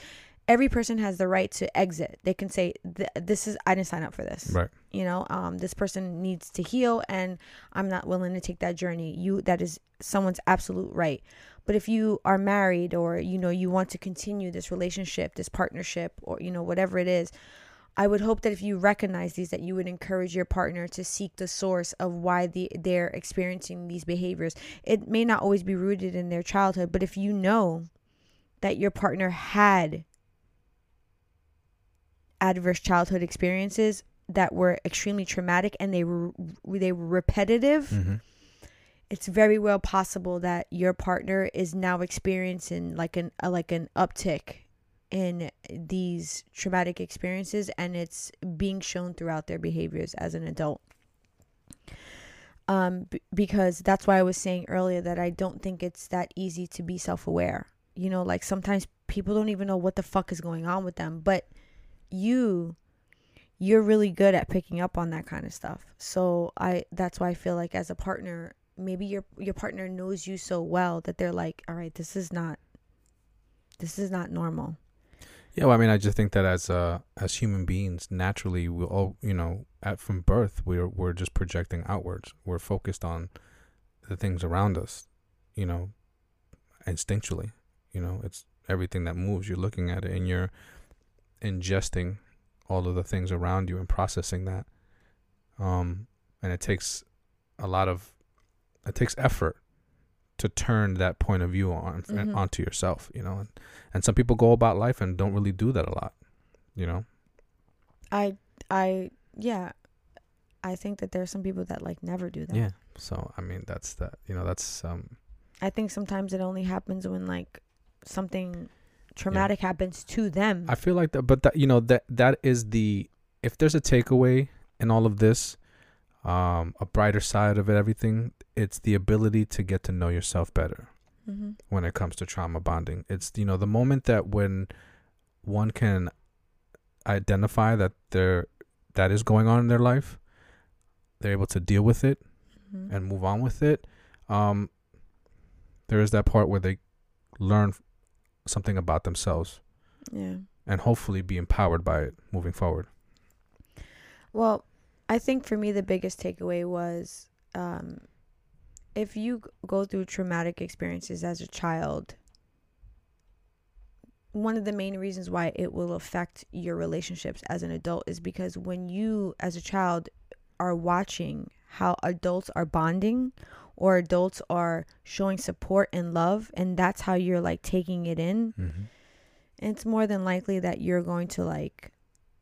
every person has the right to exit. They can say, "This is I didn't sign up for this." Right. you know um, this person needs to heal and i'm not willing to take that journey you that is someone's absolute right but if you are married or you know you want to continue this relationship this partnership or you know whatever it is i would hope that if you recognize these that you would encourage your partner to seek the source of why the, they're experiencing these behaviors. It may not always be rooted in their childhood but if you know that your partner had adverse childhood experiences that were extremely traumatic and they were they were repetitive hmm it's very well possible that your partner is now experiencing like an a, like an uptick in these traumatic experiences and it's being shown throughout their behaviors as an adult. Um b- because that's why I was saying earlier that I don't think it's that easy to be self-aware. You know like sometimes people don't even know what the fuck is going on with them but you you're really good at picking up on that kind of stuff. So i that's why i feel like as a partner maybe your your partner knows you so well that they're like all right this is not this is not normal Yeah, well, I mean, I just think that as uh as human beings, naturally, we all, you know, at from birth, we're we're just projecting outwards. We're focused on the things around us, you know, instinctually. You know, it's everything that moves. You're looking at it, and you're ingesting all of the things around you and processing that. Um, and it takes a lot of it takes effort to turn that point of view on Mhm. onto yourself. You know, and and some people go about life and don't really do that a lot you know i i yeah i think that there are some people that like never do that yeah so i mean that's that you know that's um i think sometimes it only happens when like something traumatic happens to them i feel like that but that you know that that is the if there's a takeaway in all of this um a brighter side of it everything it's the ability to get to know yourself better hmm when it comes to trauma bonding it's you know the moment that when one can identify that there that is going on in their life they're able to deal with it hmm and move on with it. Um, there is that part where they learn something about themselves yeah and hopefully be empowered by it moving forward. Well, I think for me the biggest takeaway was um, if you go through traumatic experiences as a child, one of the main reasons why it will affect your relationships as an adult is because when you, as a child, are watching how adults are bonding or adults are showing support and love, and that's how you're like taking it in, Mm-hmm. it's more than likely that you're going to like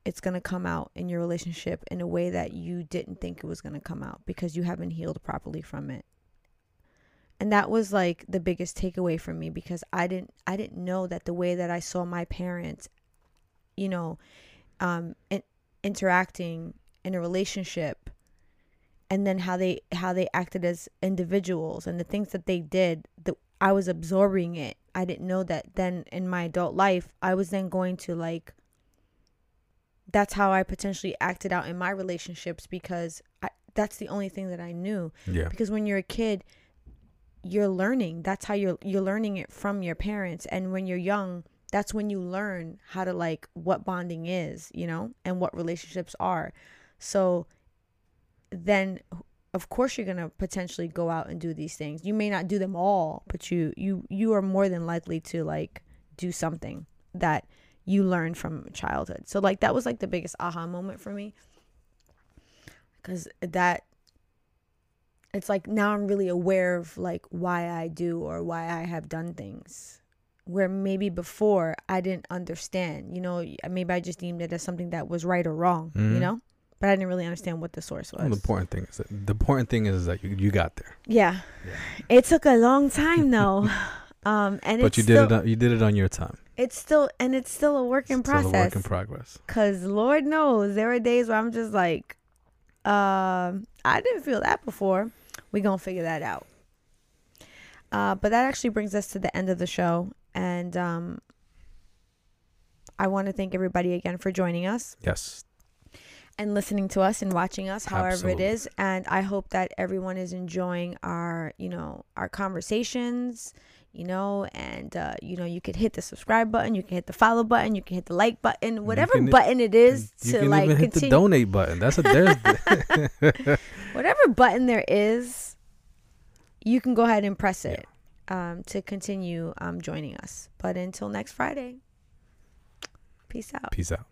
it's going to come out in your relationship in a way that you didn't think it was going to come out because you haven't healed properly from it. And that was like the biggest takeaway for me because I didn't I didn't know that the way that I saw my parents, you know, um in, interacting in a relationship and then how they how they acted as individuals and the things that they did that I was absorbing it. I didn't know that then in my adult life I was then going to like that's how I potentially acted out in my relationships because I, that's the only thing that I knew. Yeah. Because when you're a kid, you're learning. That's how you're you're learning it from your parents. And when you're young, that's when you learn how to like what bonding is, you know, and what relationships are. So then of course you're going to potentially go out and do these things. You may not do them all, but you you you are more than likely to like do something that you learn from childhood. So like that was like the biggest aha moment for me. Cuz that it's like now I'm really aware of like why I do or why I have done things where maybe before I didn't understand. You know, maybe I just deemed it as something that was right or wrong, Mhm. you know? But I didn't really understand what the source was. Well, the important thing is that the important thing is that you, you got there. Yeah. Yeah. It took a long time though. um and but it's you still, did it. On, you did it on your time. it's still and it's still a work in Still a work in progress. Cause Lord knows there are days where I'm just like, um, I didn't feel that before. We gonna figure that out. Uh, but that actually brings us to the end of the show, and um, I want to thank everybody again for joining us Yes. and listening to us and watching us, however Absolutely. it is. And I hope that everyone is enjoying our, you know, our conversations. You know, and uh, you know, you could hit the subscribe button, you can hit the follow button, you can hit the like button, whatever can- button it is you to can like even hit the donate button. That's a there's. whatever button there is, you can go ahead and press it um, to continue um, joining us. But until next Friday, peace out. Peace out.